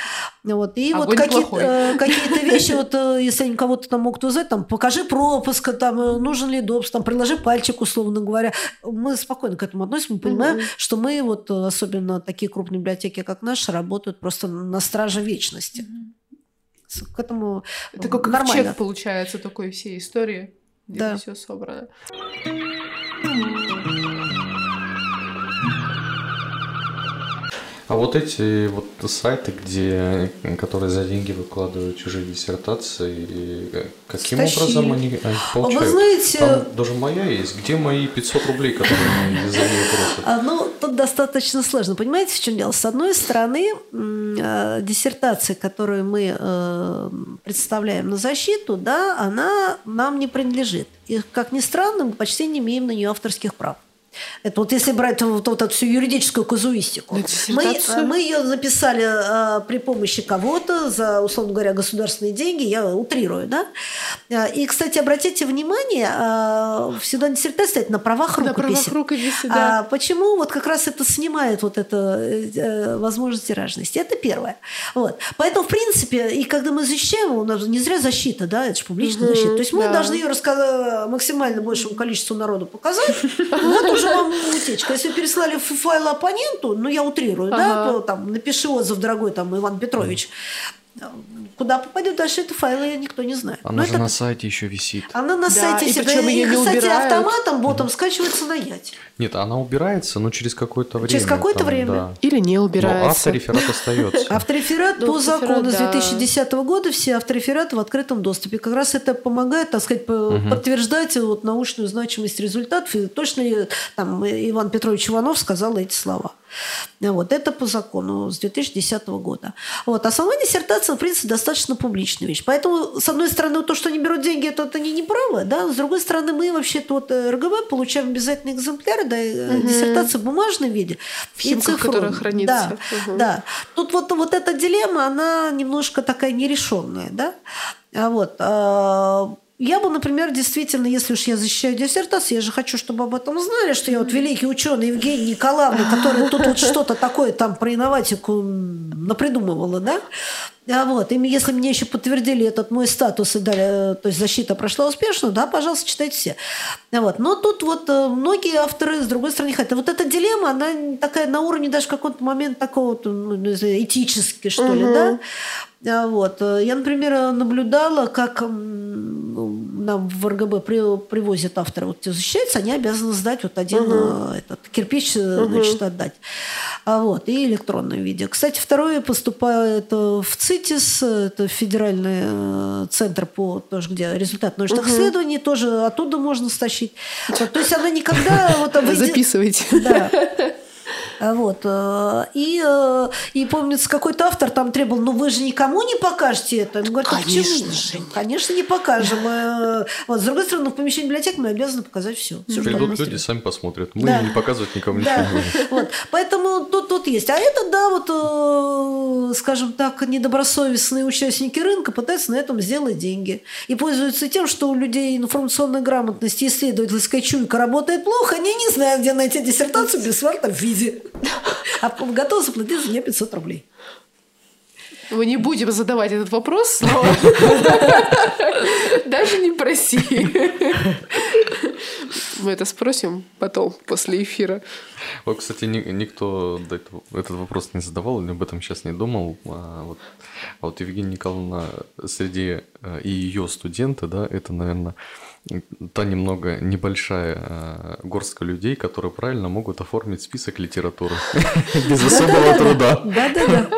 Вот. И Огонь вот какие-то, э, какие-то вещи, вот, если они кого-то там могут узнать, там, покажи пропуск, там, нужен ли допуск, там, приложи пальчик, условно говоря. Мы спокойно к этому относимся, мы понимаем, mm-hmm. что мы, вот, особенно такие крупные библиотеки, как наши, работают просто на страже вечности. Mm-hmm. К этому Это как нормально. чек получается такой всей истории где да. все собрано. А вот эти вот сайты, где, которые за деньги выкладывают чужие диссертации, каким Стащили. образом они, они получают? Вы знаете... Там даже моя есть. Где мои 500 рублей, которые они за нее просят? А, ну, тут достаточно сложно. Понимаете, в чем дело? С одной стороны, э, диссертация, которую мы э, представляем на защиту, да, она нам не принадлежит. И, как ни странно, мы почти не имеем на нее авторских прав. Это вот если брать вот, вот эту всю юридическую казуистику. Мы, мы ее записали а, при помощи кого-то за, условно говоря, государственные деньги, я утрирую, да? А, и, кстати, обратите внимание, а, всегда диссертация стоит на правах рукописи. На правах рукописи, да. А, почему вот как раз это снимает вот эту э, возможность тиражности? Это первое. Вот. Поэтому, в принципе, и когда мы защищаем, у нас не зря защита, да, это же публичная угу, защита. То есть мы да. должны ее рассказать максимально большему количеству народу показать. Вот уже вам утечка. Если переслали файл оппоненту, ну я утрирую, ага. да, то там напиши отзыв, дорогой там Иван Петрович. Куда попадет дальше это файлы, никто не знает. Она Но же это... на сайте еще висит. Она на да, сайте и всегда. И, и кстати, убирают. автоматом, ботом mm. скачивается на Яте. Нет, она убирается, но через какое-то время. Через какое-то время. Да. Или не убирается. Но автореферат остается. Автореферат по закону с 2010 года все авторефераты в открытом доступе. Как раз это помогает, так сказать, подтверждать вот научную значимость результатов. И точно там Иван Петрович Иванов сказал эти слова. Вот, это по закону с 2010 года. Вот. А сама диссертация, в принципе, достаточно публичная вещь. Поэтому, с одной стороны, то, что они берут деньги, это, это не неправо, да? С другой стороны, мы вообще-то вот э, РГБ получаем обязательные экземпляры, да, угу. диссертация в бумажном виде. В химках, которая хранится. Да, угу. да. Тут вот, вот эта дилемма, она немножко такая нерешенная, да? А вот, а, я бы, например, действительно, если уж я защищаю диссертацию, я же хочу, чтобы об этом знали, что я вот великий ученый Евгений Николаевна, который тут вот что-то такое там про инноватику напридумывала, да? А вот, и если мне еще подтвердили этот мой статус и дали, то есть защита прошла успешно, да, пожалуйста, читайте все. Вот. Но тут вот э, многие авторы, с другой стороны, хотят. Вот эта дилемма, она такая на уровне даже какого-то момента такого ну, этически, что угу. ли, да? А вот. Я, например, наблюдала, как нам в РГБ при, привозят авторы, вот те защищаются, они обязаны сдать вот один угу. этот кирпич, угу. значит, отдать. А вот, и электронном виде. Кстати, второе поступает в ЦИТИС, это федеральный э, центр по тоже, где результат научных угу. исследований, тоже оттуда можно стащить. Вот, то есть она никогда... Вот, Записывайте. Да. Вот. Э, и, э, и помнится, какой-то автор там требовал, ну вы же никому не покажете это. Он говорит, Конечно же. Конечно, не покажем. Э, вот. С другой стороны, в помещении библиотеки мы обязаны показать все. все Придут люди, сами посмотрят. Мы да. не показывать никому да. ничего не Вот. Поэтому тут, тут есть. А это, да, вот, скажем так, недобросовестные участники рынка пытаются на этом сделать деньги. И пользуются тем, что у людей информационная грамотность и исследовательская чуйка работает плохо, они не знают, где найти диссертацию без в виде. А готов заплатить за нее 500 рублей. Мы не будем задавать этот вопрос, но даже не проси. Мы это спросим потом, после эфира. Вот, кстати, никто этот вопрос не задавал, или об этом сейчас не думал. А вот, а вот Евгения Николаевна среди э, и ее студенты, да, это, наверное, та немного небольшая э, горстка людей, которые правильно могут оформить список литературы без особого труда. Да-да-да.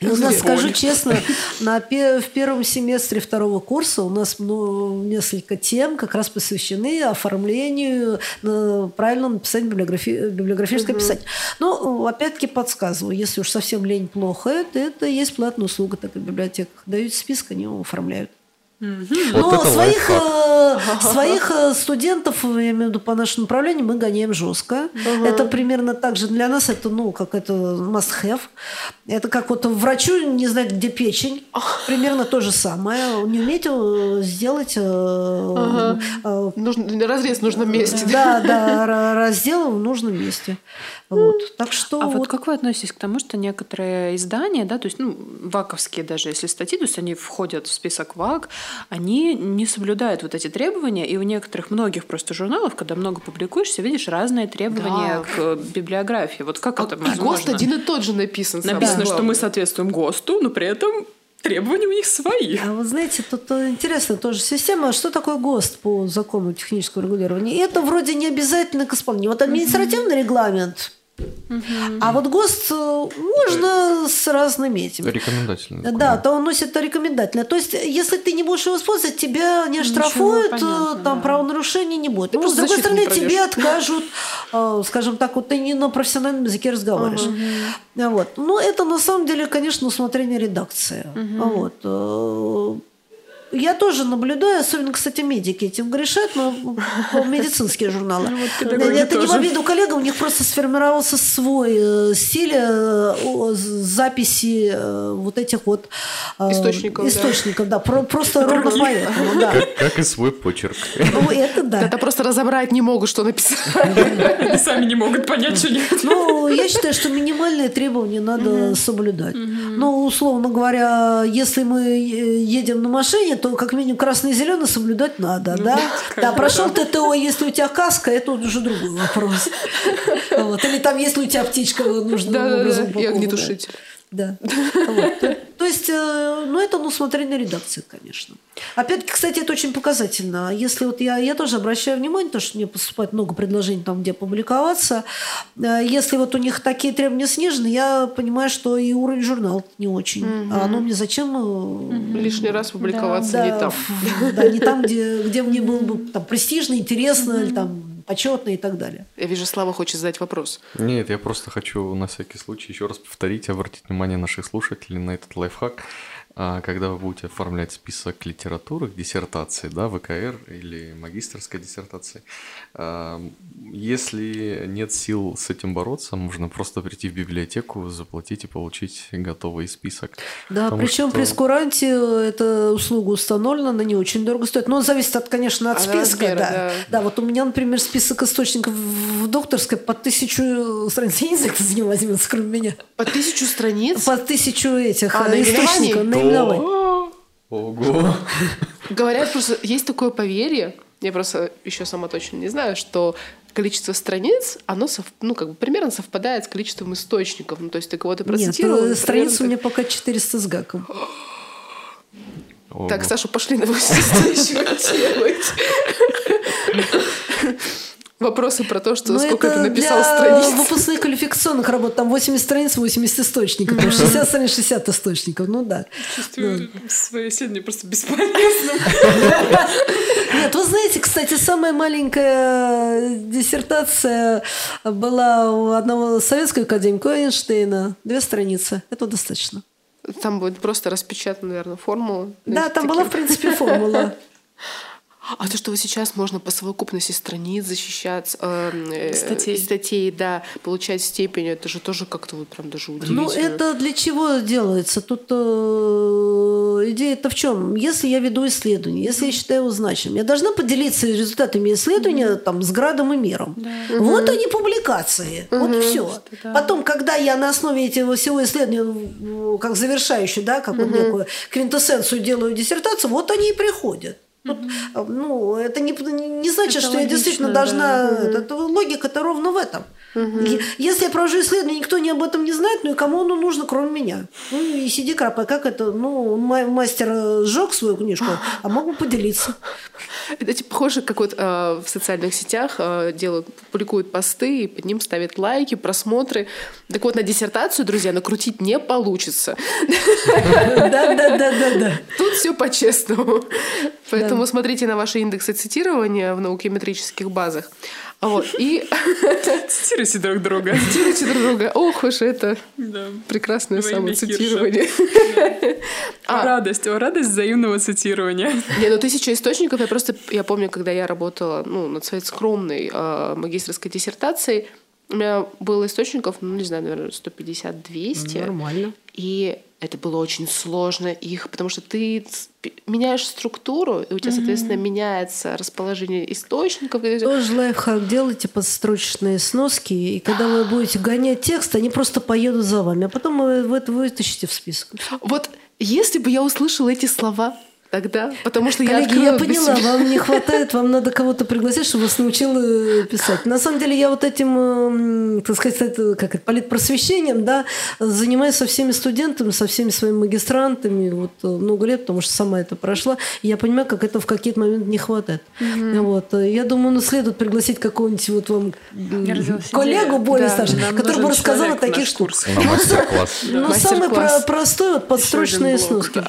И у нас, скажу честно, на, в первом семестре второго курса у нас ну, несколько тем как раз посвящены оформлению, правильному написанию библиографи, библиографическое угу. писать. Но, опять-таки, подсказываю, если уж совсем лень плохо, это, это есть платная услуга так в библиотеках. Дают список, они его оформляют. Mm-hmm. Вот Но своих, э, своих э, студентов, я имею в виду по нашему направлению, мы гоняем жестко. Uh-huh. Это примерно так же для нас, это, ну, как это must have. Это как вот врачу не знать, где печень. Примерно то же самое. Не уметь э, сделать... Uh-huh. Э, Нужно, разрез в нужном месте. Да, да, раздел в нужном месте. Вот. Так что а вот... вот как вы относитесь к тому, что некоторые издания, да, то есть, ну, ваковские даже, если статьи, то есть они входят в список ВАК, они не соблюдают вот эти требования, и у некоторых, многих просто журналов, когда много публикуешься, видишь разные требования да. к библиографии. Вот как а, это возможно? И ГОСТ один и тот же написан. Написано, что мы соответствуем ГОСТу, но при этом требования у них свои. А вот знаете, тут интересная тоже система. Что такое ГОСТ по закону технического регулирования? Это вроде не обязательно к исполнению. Вот административный регламент Угу. А вот ГОСТ э, можно с разными этими. Рекомендательно. Да, то он носит рекомендательное. То есть, если ты не будешь его использовать, тебя не оштрафуют, Ничего, э, понятно, там да. правонарушений не будет. Ну, с другой стороны, тебе откажут, э, скажем так, вот ты не на профессиональном языке разговариваешь. Угу. Вот. Но это на самом деле, конечно, усмотрение редакции. Угу. Вот. Я тоже наблюдаю, особенно, кстати, медики этим грешат, но медицинские журналы. Ну, Это не в обиду коллегам, у них просто сформировался свой э, стиль э, записи э, вот этих вот источников. Источников, да. Просто ровно поэтому, да. Как и свой почерк. Ну, это да. Это просто разобрать не могут, что написать. Они сами не могут понять, что не Ну, я считаю, что минимальные требования надо соблюдать. Ну, условно говоря, если мы едем на машине, то как минимум красный и зеленый соблюдать надо, ну, да? Да, прошел ТТО, если у тебя каска, это уже другой вопрос. Вот. Или там, если у тебя птичка нужно образом. И огнетушитель. Да. Вот. То, то есть, э, ну, это на усмотрение редакции, конечно. Опять-таки, кстати, это очень показательно. Если вот я, я тоже обращаю внимание, то, что мне поступает много предложений там, где публиковаться. Э, если вот у них такие требования снижены, я понимаю, что и уровень журнала не очень. Угу. А оно мне зачем... Угу. Лишний раз публиковаться да, не да, там. Да, не там, где, где мне было бы там, престижно, интересно, угу. или там почетно и так далее. Я вижу, Слава хочет задать вопрос. Нет, я просто хочу на всякий случай еще раз повторить, обратить внимание наших слушателей на этот лайфхак. А когда вы будете оформлять список литературы диссертации, да, ВКР или магистрской диссертации, если нет сил с этим бороться, можно просто прийти в библиотеку, заплатить и получить готовый список. Да, Потому причем что... при скуранте эта услуга установлена, она не очень дорого стоит. Но зависит от, конечно, от а списка. Размера, да. Да. да, вот у меня, например, список источников в докторской по тысячу страниц. Я не знаю, кто за него возьмется, кроме меня. По тысячу страниц? По тысячу этих а, источников наименовать. Ого. Говорят, просто есть такое поверье, я просто еще сама точно не знаю, что количество страниц, оно сов, ну, как бы примерно совпадает с количеством источников. Ну, то есть ты кого-то процитировал. Нет, страниц у меня пока 400 с гаком. Так, Саша, пошли на 80 делать вопросы про то, что Но ну, сколько это ты написал для страниц. выпускных квалификационных работ там 80 страниц, 80 источников, там 60 страниц, 60 источников, ну да. Чувствую ну. свое исследование просто бесполезным. Нет, вы знаете, кстати, самая маленькая диссертация была у одного советского академика Эйнштейна. Две страницы. Это достаточно. Там будет просто распечатана, наверное, формула. Да, там была, в принципе, формула. А то, что вот сейчас можно по совокупности страниц защищать, эм, э, статей. статей, да, получать степень, это же тоже как-то вот прям даже ну, удивительно. Ну, это для чего делается? Тут э, идея-то в чем? Если я веду исследование, если я считаю его значимым, я должна поделиться результатами исследования mm-hmm. там, с градом и миром. Да. Вот mm-hmm. они публикации. Mm-hmm. Вот и все. Да. Потом, когда я на основе этого всего исследования, как завершающий, да, как mm-hmm. вот некую квинтэссенцию делаю диссертацию, вот они и приходят. Тут, mm-hmm. ну, это не, не значит, это что логично, я действительно должна... Да. Это, логика-то ровно в этом. Угу. Если я провожу исследование, никто не об этом не знает, ну и кому оно нужно, кроме меня? Ну и сиди крапай, как это? Ну, мастер сжег свою книжку, а мог бы поделиться. Это типа похоже, как вот э, в социальных сетях э, делают, публикуют посты, и под ним ставят лайки, просмотры. Так вот, на диссертацию, друзья, накрутить не получится. Да-да-да-да-да. Тут все по-честному. Поэтому смотрите на ваши индексы цитирования в наукометрических базах. Вот, и... Цитируйте друг друга. Цитируйте друг друга. Ох уж это да. прекрасное Во самоцитирование. А. Радость, о, радость взаимного цитирования. Не, ну тысяча источников. Я просто, я помню, когда я работала ну, над своей скромной э, магистрской диссертацией, у меня было источников, ну, не знаю, наверное, 150-200. Нормально. И это было очень сложно их, потому что ты меняешь структуру, и у тебя, соответственно, mm-hmm. меняется расположение источников. Тоже лайфхак делайте подстрочечные сноски, и когда вы будете гонять текст, они просто поедут за вами, а потом вы это вытащите в список. Вот если бы я услышала эти слова тогда, потому что Коллеги, я я поняла, вам не хватает, вам надо кого-то пригласить, чтобы вас научил э, писать. На самом деле я вот этим, так сказать, как это, политпросвещением, да, занимаюсь со всеми студентами, со всеми своими магистрантами вот э, много лет, потому что сама это прошла, и я понимаю, как это в какие-то моменты не хватает. Угу. Вот. Я думаю, ну, следует пригласить какого-нибудь вот вам коллегу более да, старшего, который бы рассказал о таких штуках. Ну, самый простой вот подстрочные сноски.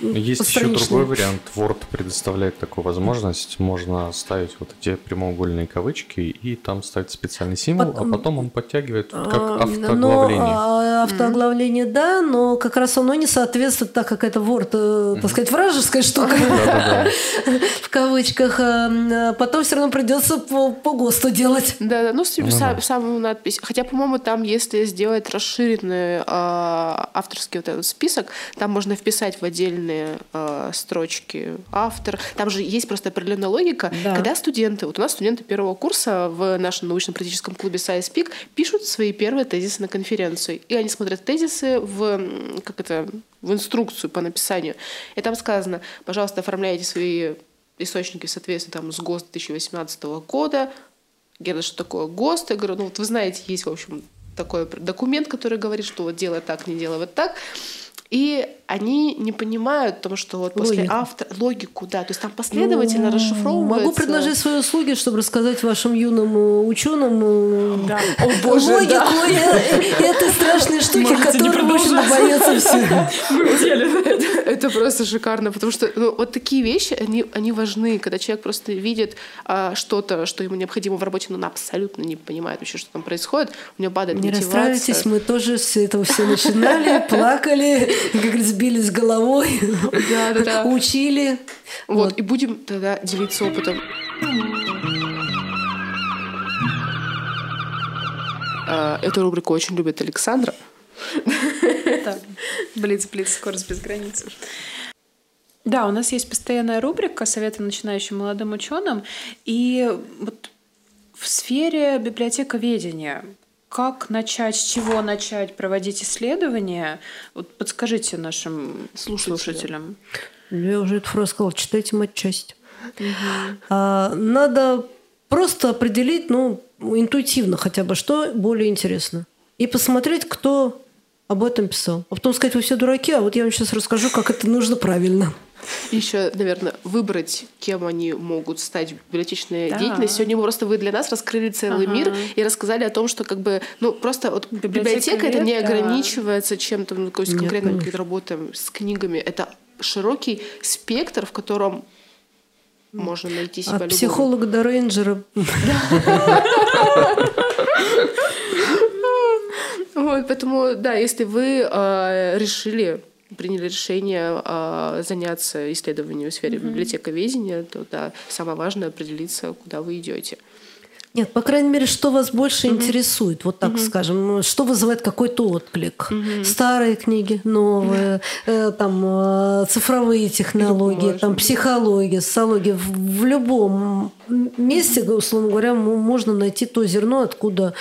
Есть еще другой вариант. Word предоставляет такую возможность. Можно ставить вот эти прямоугольные кавычки и там ставить специальный символ, Под... а потом он подтягивает как а, автооглавление. Но, а, автооглавление, mm-hmm. да, но как раз оно не соответствует, так как это Word, mm-hmm. так сказать, вражеская штука. В кавычках. А, потом все равно придется по, по ГОСТу делать. Да, да, ну, самую надпись. Хотя, по-моему, там, если сделать расширенный авторский вот этот список, там можно вписать в отдельный отдельные э, строчки автор. Там же есть просто определенная логика. Да. Когда студенты, вот у нас студенты первого курса в нашем научно-практическом клубе Science Peak пишут свои первые тезисы на конференцию. И они смотрят тезисы в, как это, в инструкцию по написанию. И там сказано, пожалуйста, оформляйте свои источники в соответствии там, с ГОСТ 2018 года. Я что такое ГОСТ? Я говорю, ну вот вы знаете, есть, в общем, такой документ, который говорит, что вот делай так, не делай вот так. И они не понимают, потому что вот после Логику. автора логику, да, то есть там последовательно Ну, расшифровывается. Могу предложить свои услуги, чтобы рассказать вашим юным ученым Да. О боже, логику да. э- этой страшной штуки, не которую, продолжать. боятся все. Мы деле. Это, это просто шикарно, потому что ну, вот такие вещи, они, они важны, когда человек просто видит а, что-то, что ему необходимо в работе, но он абсолютно не понимает вообще, что там происходит, у него падает Не мотивация. расстраивайтесь, мы тоже с этого все начинали, плакали, как говорится, бились головой, Да, да, да. учили. Вот, и будем тогда делиться опытом. А, Эту рубрику очень любит Александра. Блиц, блиц, скорость без границ. Да, у нас есть постоянная рубрика «Советы начинающим молодым ученым». И вот в сфере библиотековедения как начать, с чего начать проводить исследования? Вот подскажите нашим Слушателям. слушателям. Я уже эту фразу сказала, читайте матчасть. А, Надо просто определить, ну, интуитивно хотя бы, что более интересно. И посмотреть, кто об этом писал. А потом сказать, вы все дураки, а вот я вам сейчас расскажу, как это нужно правильно. Еще, наверное, выбрать, кем они могут стать в библиотечной Да. деятельности. Сегодня просто вы для нас раскрыли целый Ага. мир и рассказали о том, что как бы, ну, просто вот библиотека это не ограничивается чем-то, ну, то есть конкретно работой с книгами. Это широкий спектр, в котором можно найти себя От любого. психолога до рейнджера. Вот, поэтому, да, если вы э, решили, приняли решение э, заняться исследованием в сфере библиотековедения, то да, самое важное определиться, куда вы идете. Нет, по крайней мере, что вас больше интересует, вот так скажем, ну, что вызывает какой-то отклик. Старые книги, новые, э, там э, цифровые технологии, Можно. там психология, социология. В, в любом месте, условно говоря, можно найти то зерно, откуда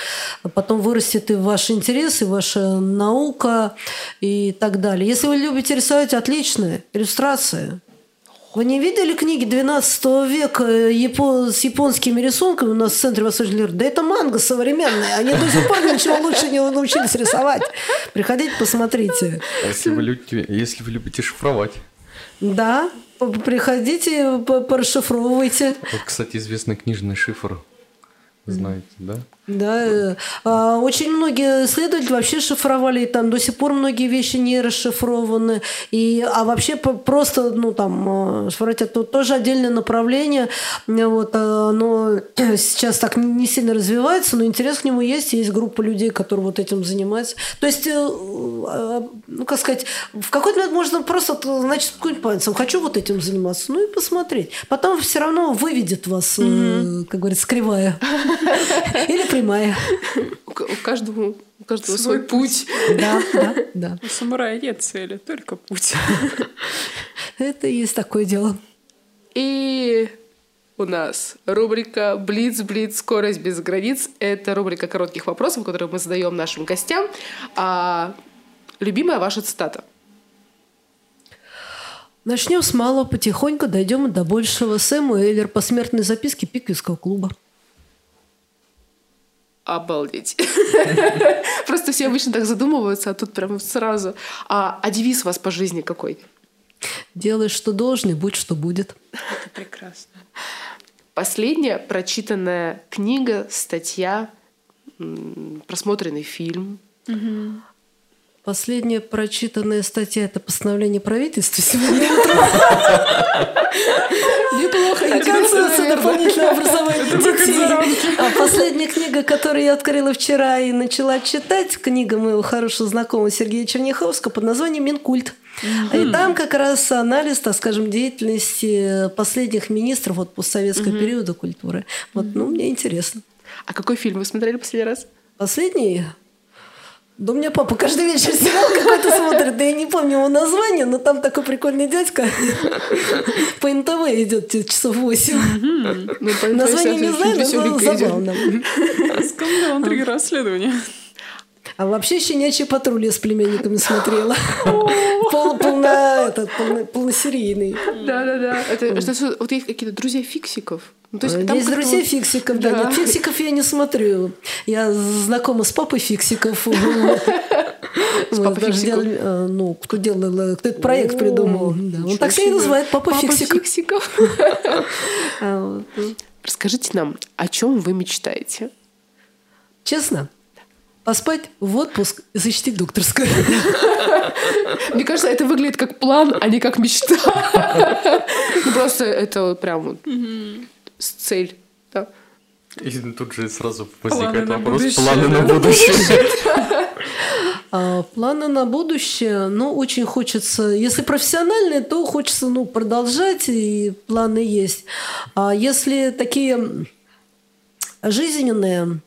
потом вырастет и ваш интерес, и ваша наука и так далее. Если вы любите рисовать, отлично, иллюстрации. Вы не видели книги 12 века япо- с японскими рисунками у нас в центре Восточной Лиры? Да это манга современная. Они до сих пор ничего лучше не научились рисовать. Приходите, посмотрите. Если вы любите, если вы любите шифровать. Да, приходите, п- порасшифровывайте. Вот, кстати, известный книжный шифр. Знаете, да? Да, э, а, очень многие исследователи вообще шифровали, и там до сих пор многие вещи не расшифрованы. И, а вообще просто, ну там, э, шифровать это тоже отдельное направление. Э, Вот, э, оно сейчас так не сильно развивается, но интерес к нему есть. Есть группа людей, которые вот этим занимаются. То есть, э, э, ну как сказать, в какой-то момент можно просто, э, значит, ткнуть пальцем, хочу вот этим заниматься, ну и посмотреть. Потом все равно выведет вас, э, как говорится, кривая. Или прямая. У, каждого, у каждого Свой свой, путь. Да, да, да. У самурая нет цели, только путь. Это и есть такое дело. И у нас рубрика «Блиц-блиц. Скорость без границ». Это рубрика коротких вопросов, которые мы задаем нашим гостям. А, любимая ваша цитата? Начнем с малого, потихоньку дойдем до большего. Сэм Уэллер, посмертной записки Пиквиского клуба. Обалдеть. Просто все обычно так задумываются, а тут прям сразу. А, а девиз у вас по жизни какой? Делай, что должен, и будь, что будет. Это прекрасно. Последняя прочитанная книга, статья, просмотренный фильм. Последняя прочитанная статья – это постановление правительства сегодня утром. Неплохо, Концепция дополнительного образования детей. А последняя книга, которую я открыла вчера и начала читать, книга моего хорошего знакомого Сергея Черняховского под названием «Минкульт». И там как раз анализ, так скажем, деятельности последних министров вот постсоветского периода культуры. Вот, ну, мне интересно. А какой фильм вы смотрели последний раз? Последний? Да у меня папа каждый вечер сериал какой-то смотрит, да я не помню его название, но там такой прикольный дядька по НТВ идет часов 8. По Название не знаю, но забавно. Скандал, интрига, расследование. А вообще щенячьи патрули с племянниками смотрела. Полносерийный. Да-да-да. Вот есть какие-то друзья фиксиков. Ну, то есть друзья вот- фиксиков, да. Да. Нет, фиксиков я не смотрю. Я знакома с папой фиксиков. С Папой делали, э, ну, кто делал, э, кто этот проект придумал. Он так себя и называет Папа, Папа Фиксик. Фиксиков. А. Расскажите нам, о чем вы мечтаете? Честно, поспать в отпуск и защитить докторское. Мне кажется, это выглядит как план, а не как мечта. Ну, Просто это вот прям цель. да. И тут же сразу возникает на вопрос, будущее, планы да. на будущее. А планы на будущее, ну, очень хочется, если профессиональные, то хочется, ну, продолжать, и планы есть. А если такие жизненные, а,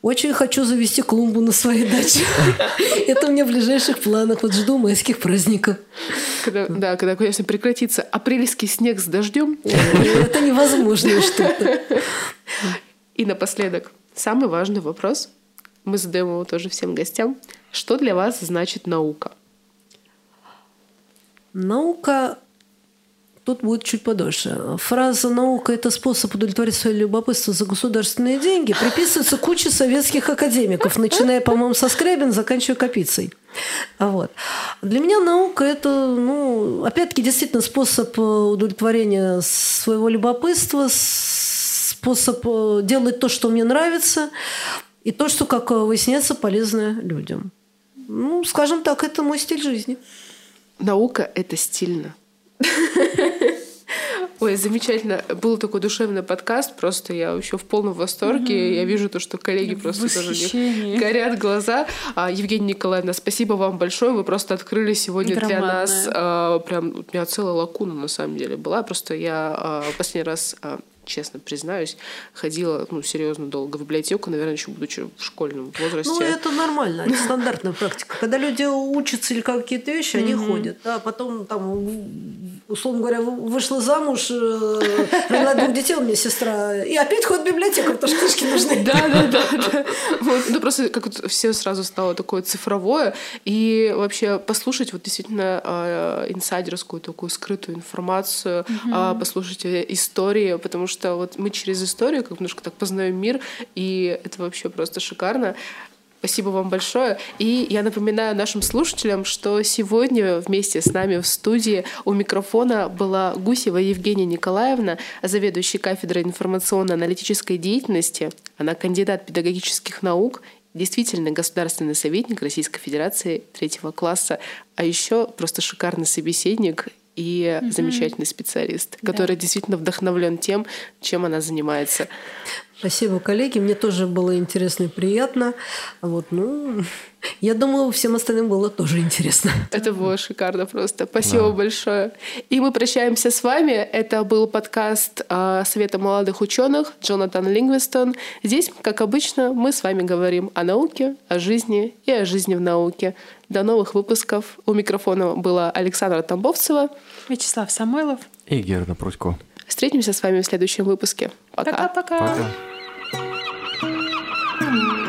очень хочу завести клумбу на своей даче. Это у меня в ближайших планах. Вот жду майских праздников. Когда, да, когда, конечно, прекратится апрельский снег с дождем. Это невозможно что-то. И напоследок, самый важный вопрос. Мы задаем его тоже всем гостям. Что для вас значит наука? Наука тут будет чуть подольше. Фраза «наука – это способ удовлетворить свое любопытство за государственные деньги» приписывается куче советских академиков, начиная, по-моему, со Скрябин, заканчивая Капицей. А Вот. Для меня наука – это, ну, опять-таки, действительно способ э, удовлетворения своего любопытства, способ э, делать то, что мне нравится, и то, что, как э, выясняется, полезно людям. Ну, скажем так, это мой стиль жизни. Наука — это стильно. Ой, замечательно. Был такой душевный подкаст, просто я еще в полном восторге. Я вижу то, что коллеги В просто тоже у них восхищении. горят глаза. А, Евгения Николаевна, спасибо вам большое. Вы просто открыли сегодня для Громадное. нас а, прям у меня целая лакуна на самом деле была. Просто я а, последний раз а, честно признаюсь, ходила, ну, серьезно долго в библиотеку, наверное, еще будучи в школьном возрасте. Ну, это нормально, это стандартная практика. Когда люди учатся или какие-то вещи, они ходят. А потом, там, условно говоря, вышла замуж, э, родила двух детей, у меня сестра, и опять ходит в библиотеку, потому что книжки нужны. Да, да, да, ну просто как все сразу стало такое цифровое, и вообще послушать вот действительно э, инсайдерскую такую скрытую информацию, э, послушать э, истории, потому что вот мы через историю как немножко так познаем мир, и это вообще просто шикарно. Спасибо вам большое. И я напоминаю нашим слушателям, что сегодня вместе с нами в студии у микрофона была Гусева Евгения Николаевна, заведующая кафедрой информационно-аналитической деятельности. Она кандидат педагогических наук, действительно государственный советник Российской Федерации третьего класса, а еще просто шикарный собеседник и замечательный специалист, который действительно вдохновлен тем, чем она занимается. Спасибо, коллеги. Мне тоже было интересно и приятно. Вот, ну, я думаю, всем остальным было тоже интересно. Это было шикарно просто. Спасибо большое. И мы прощаемся с вами. Это был подкаст а, Совета молодых ученых Джонатан Лингвистон. Здесь, как обычно, мы с вами говорим о науке, о жизни и о жизни в науке. До новых выпусков. У микрофона была Александра Тамбовцева. Вячеслав Самойлов. И Герда Прудько. Встретимся с вами в следующем выпуске. Пока. Пока-пока. Пока. mm-hmm.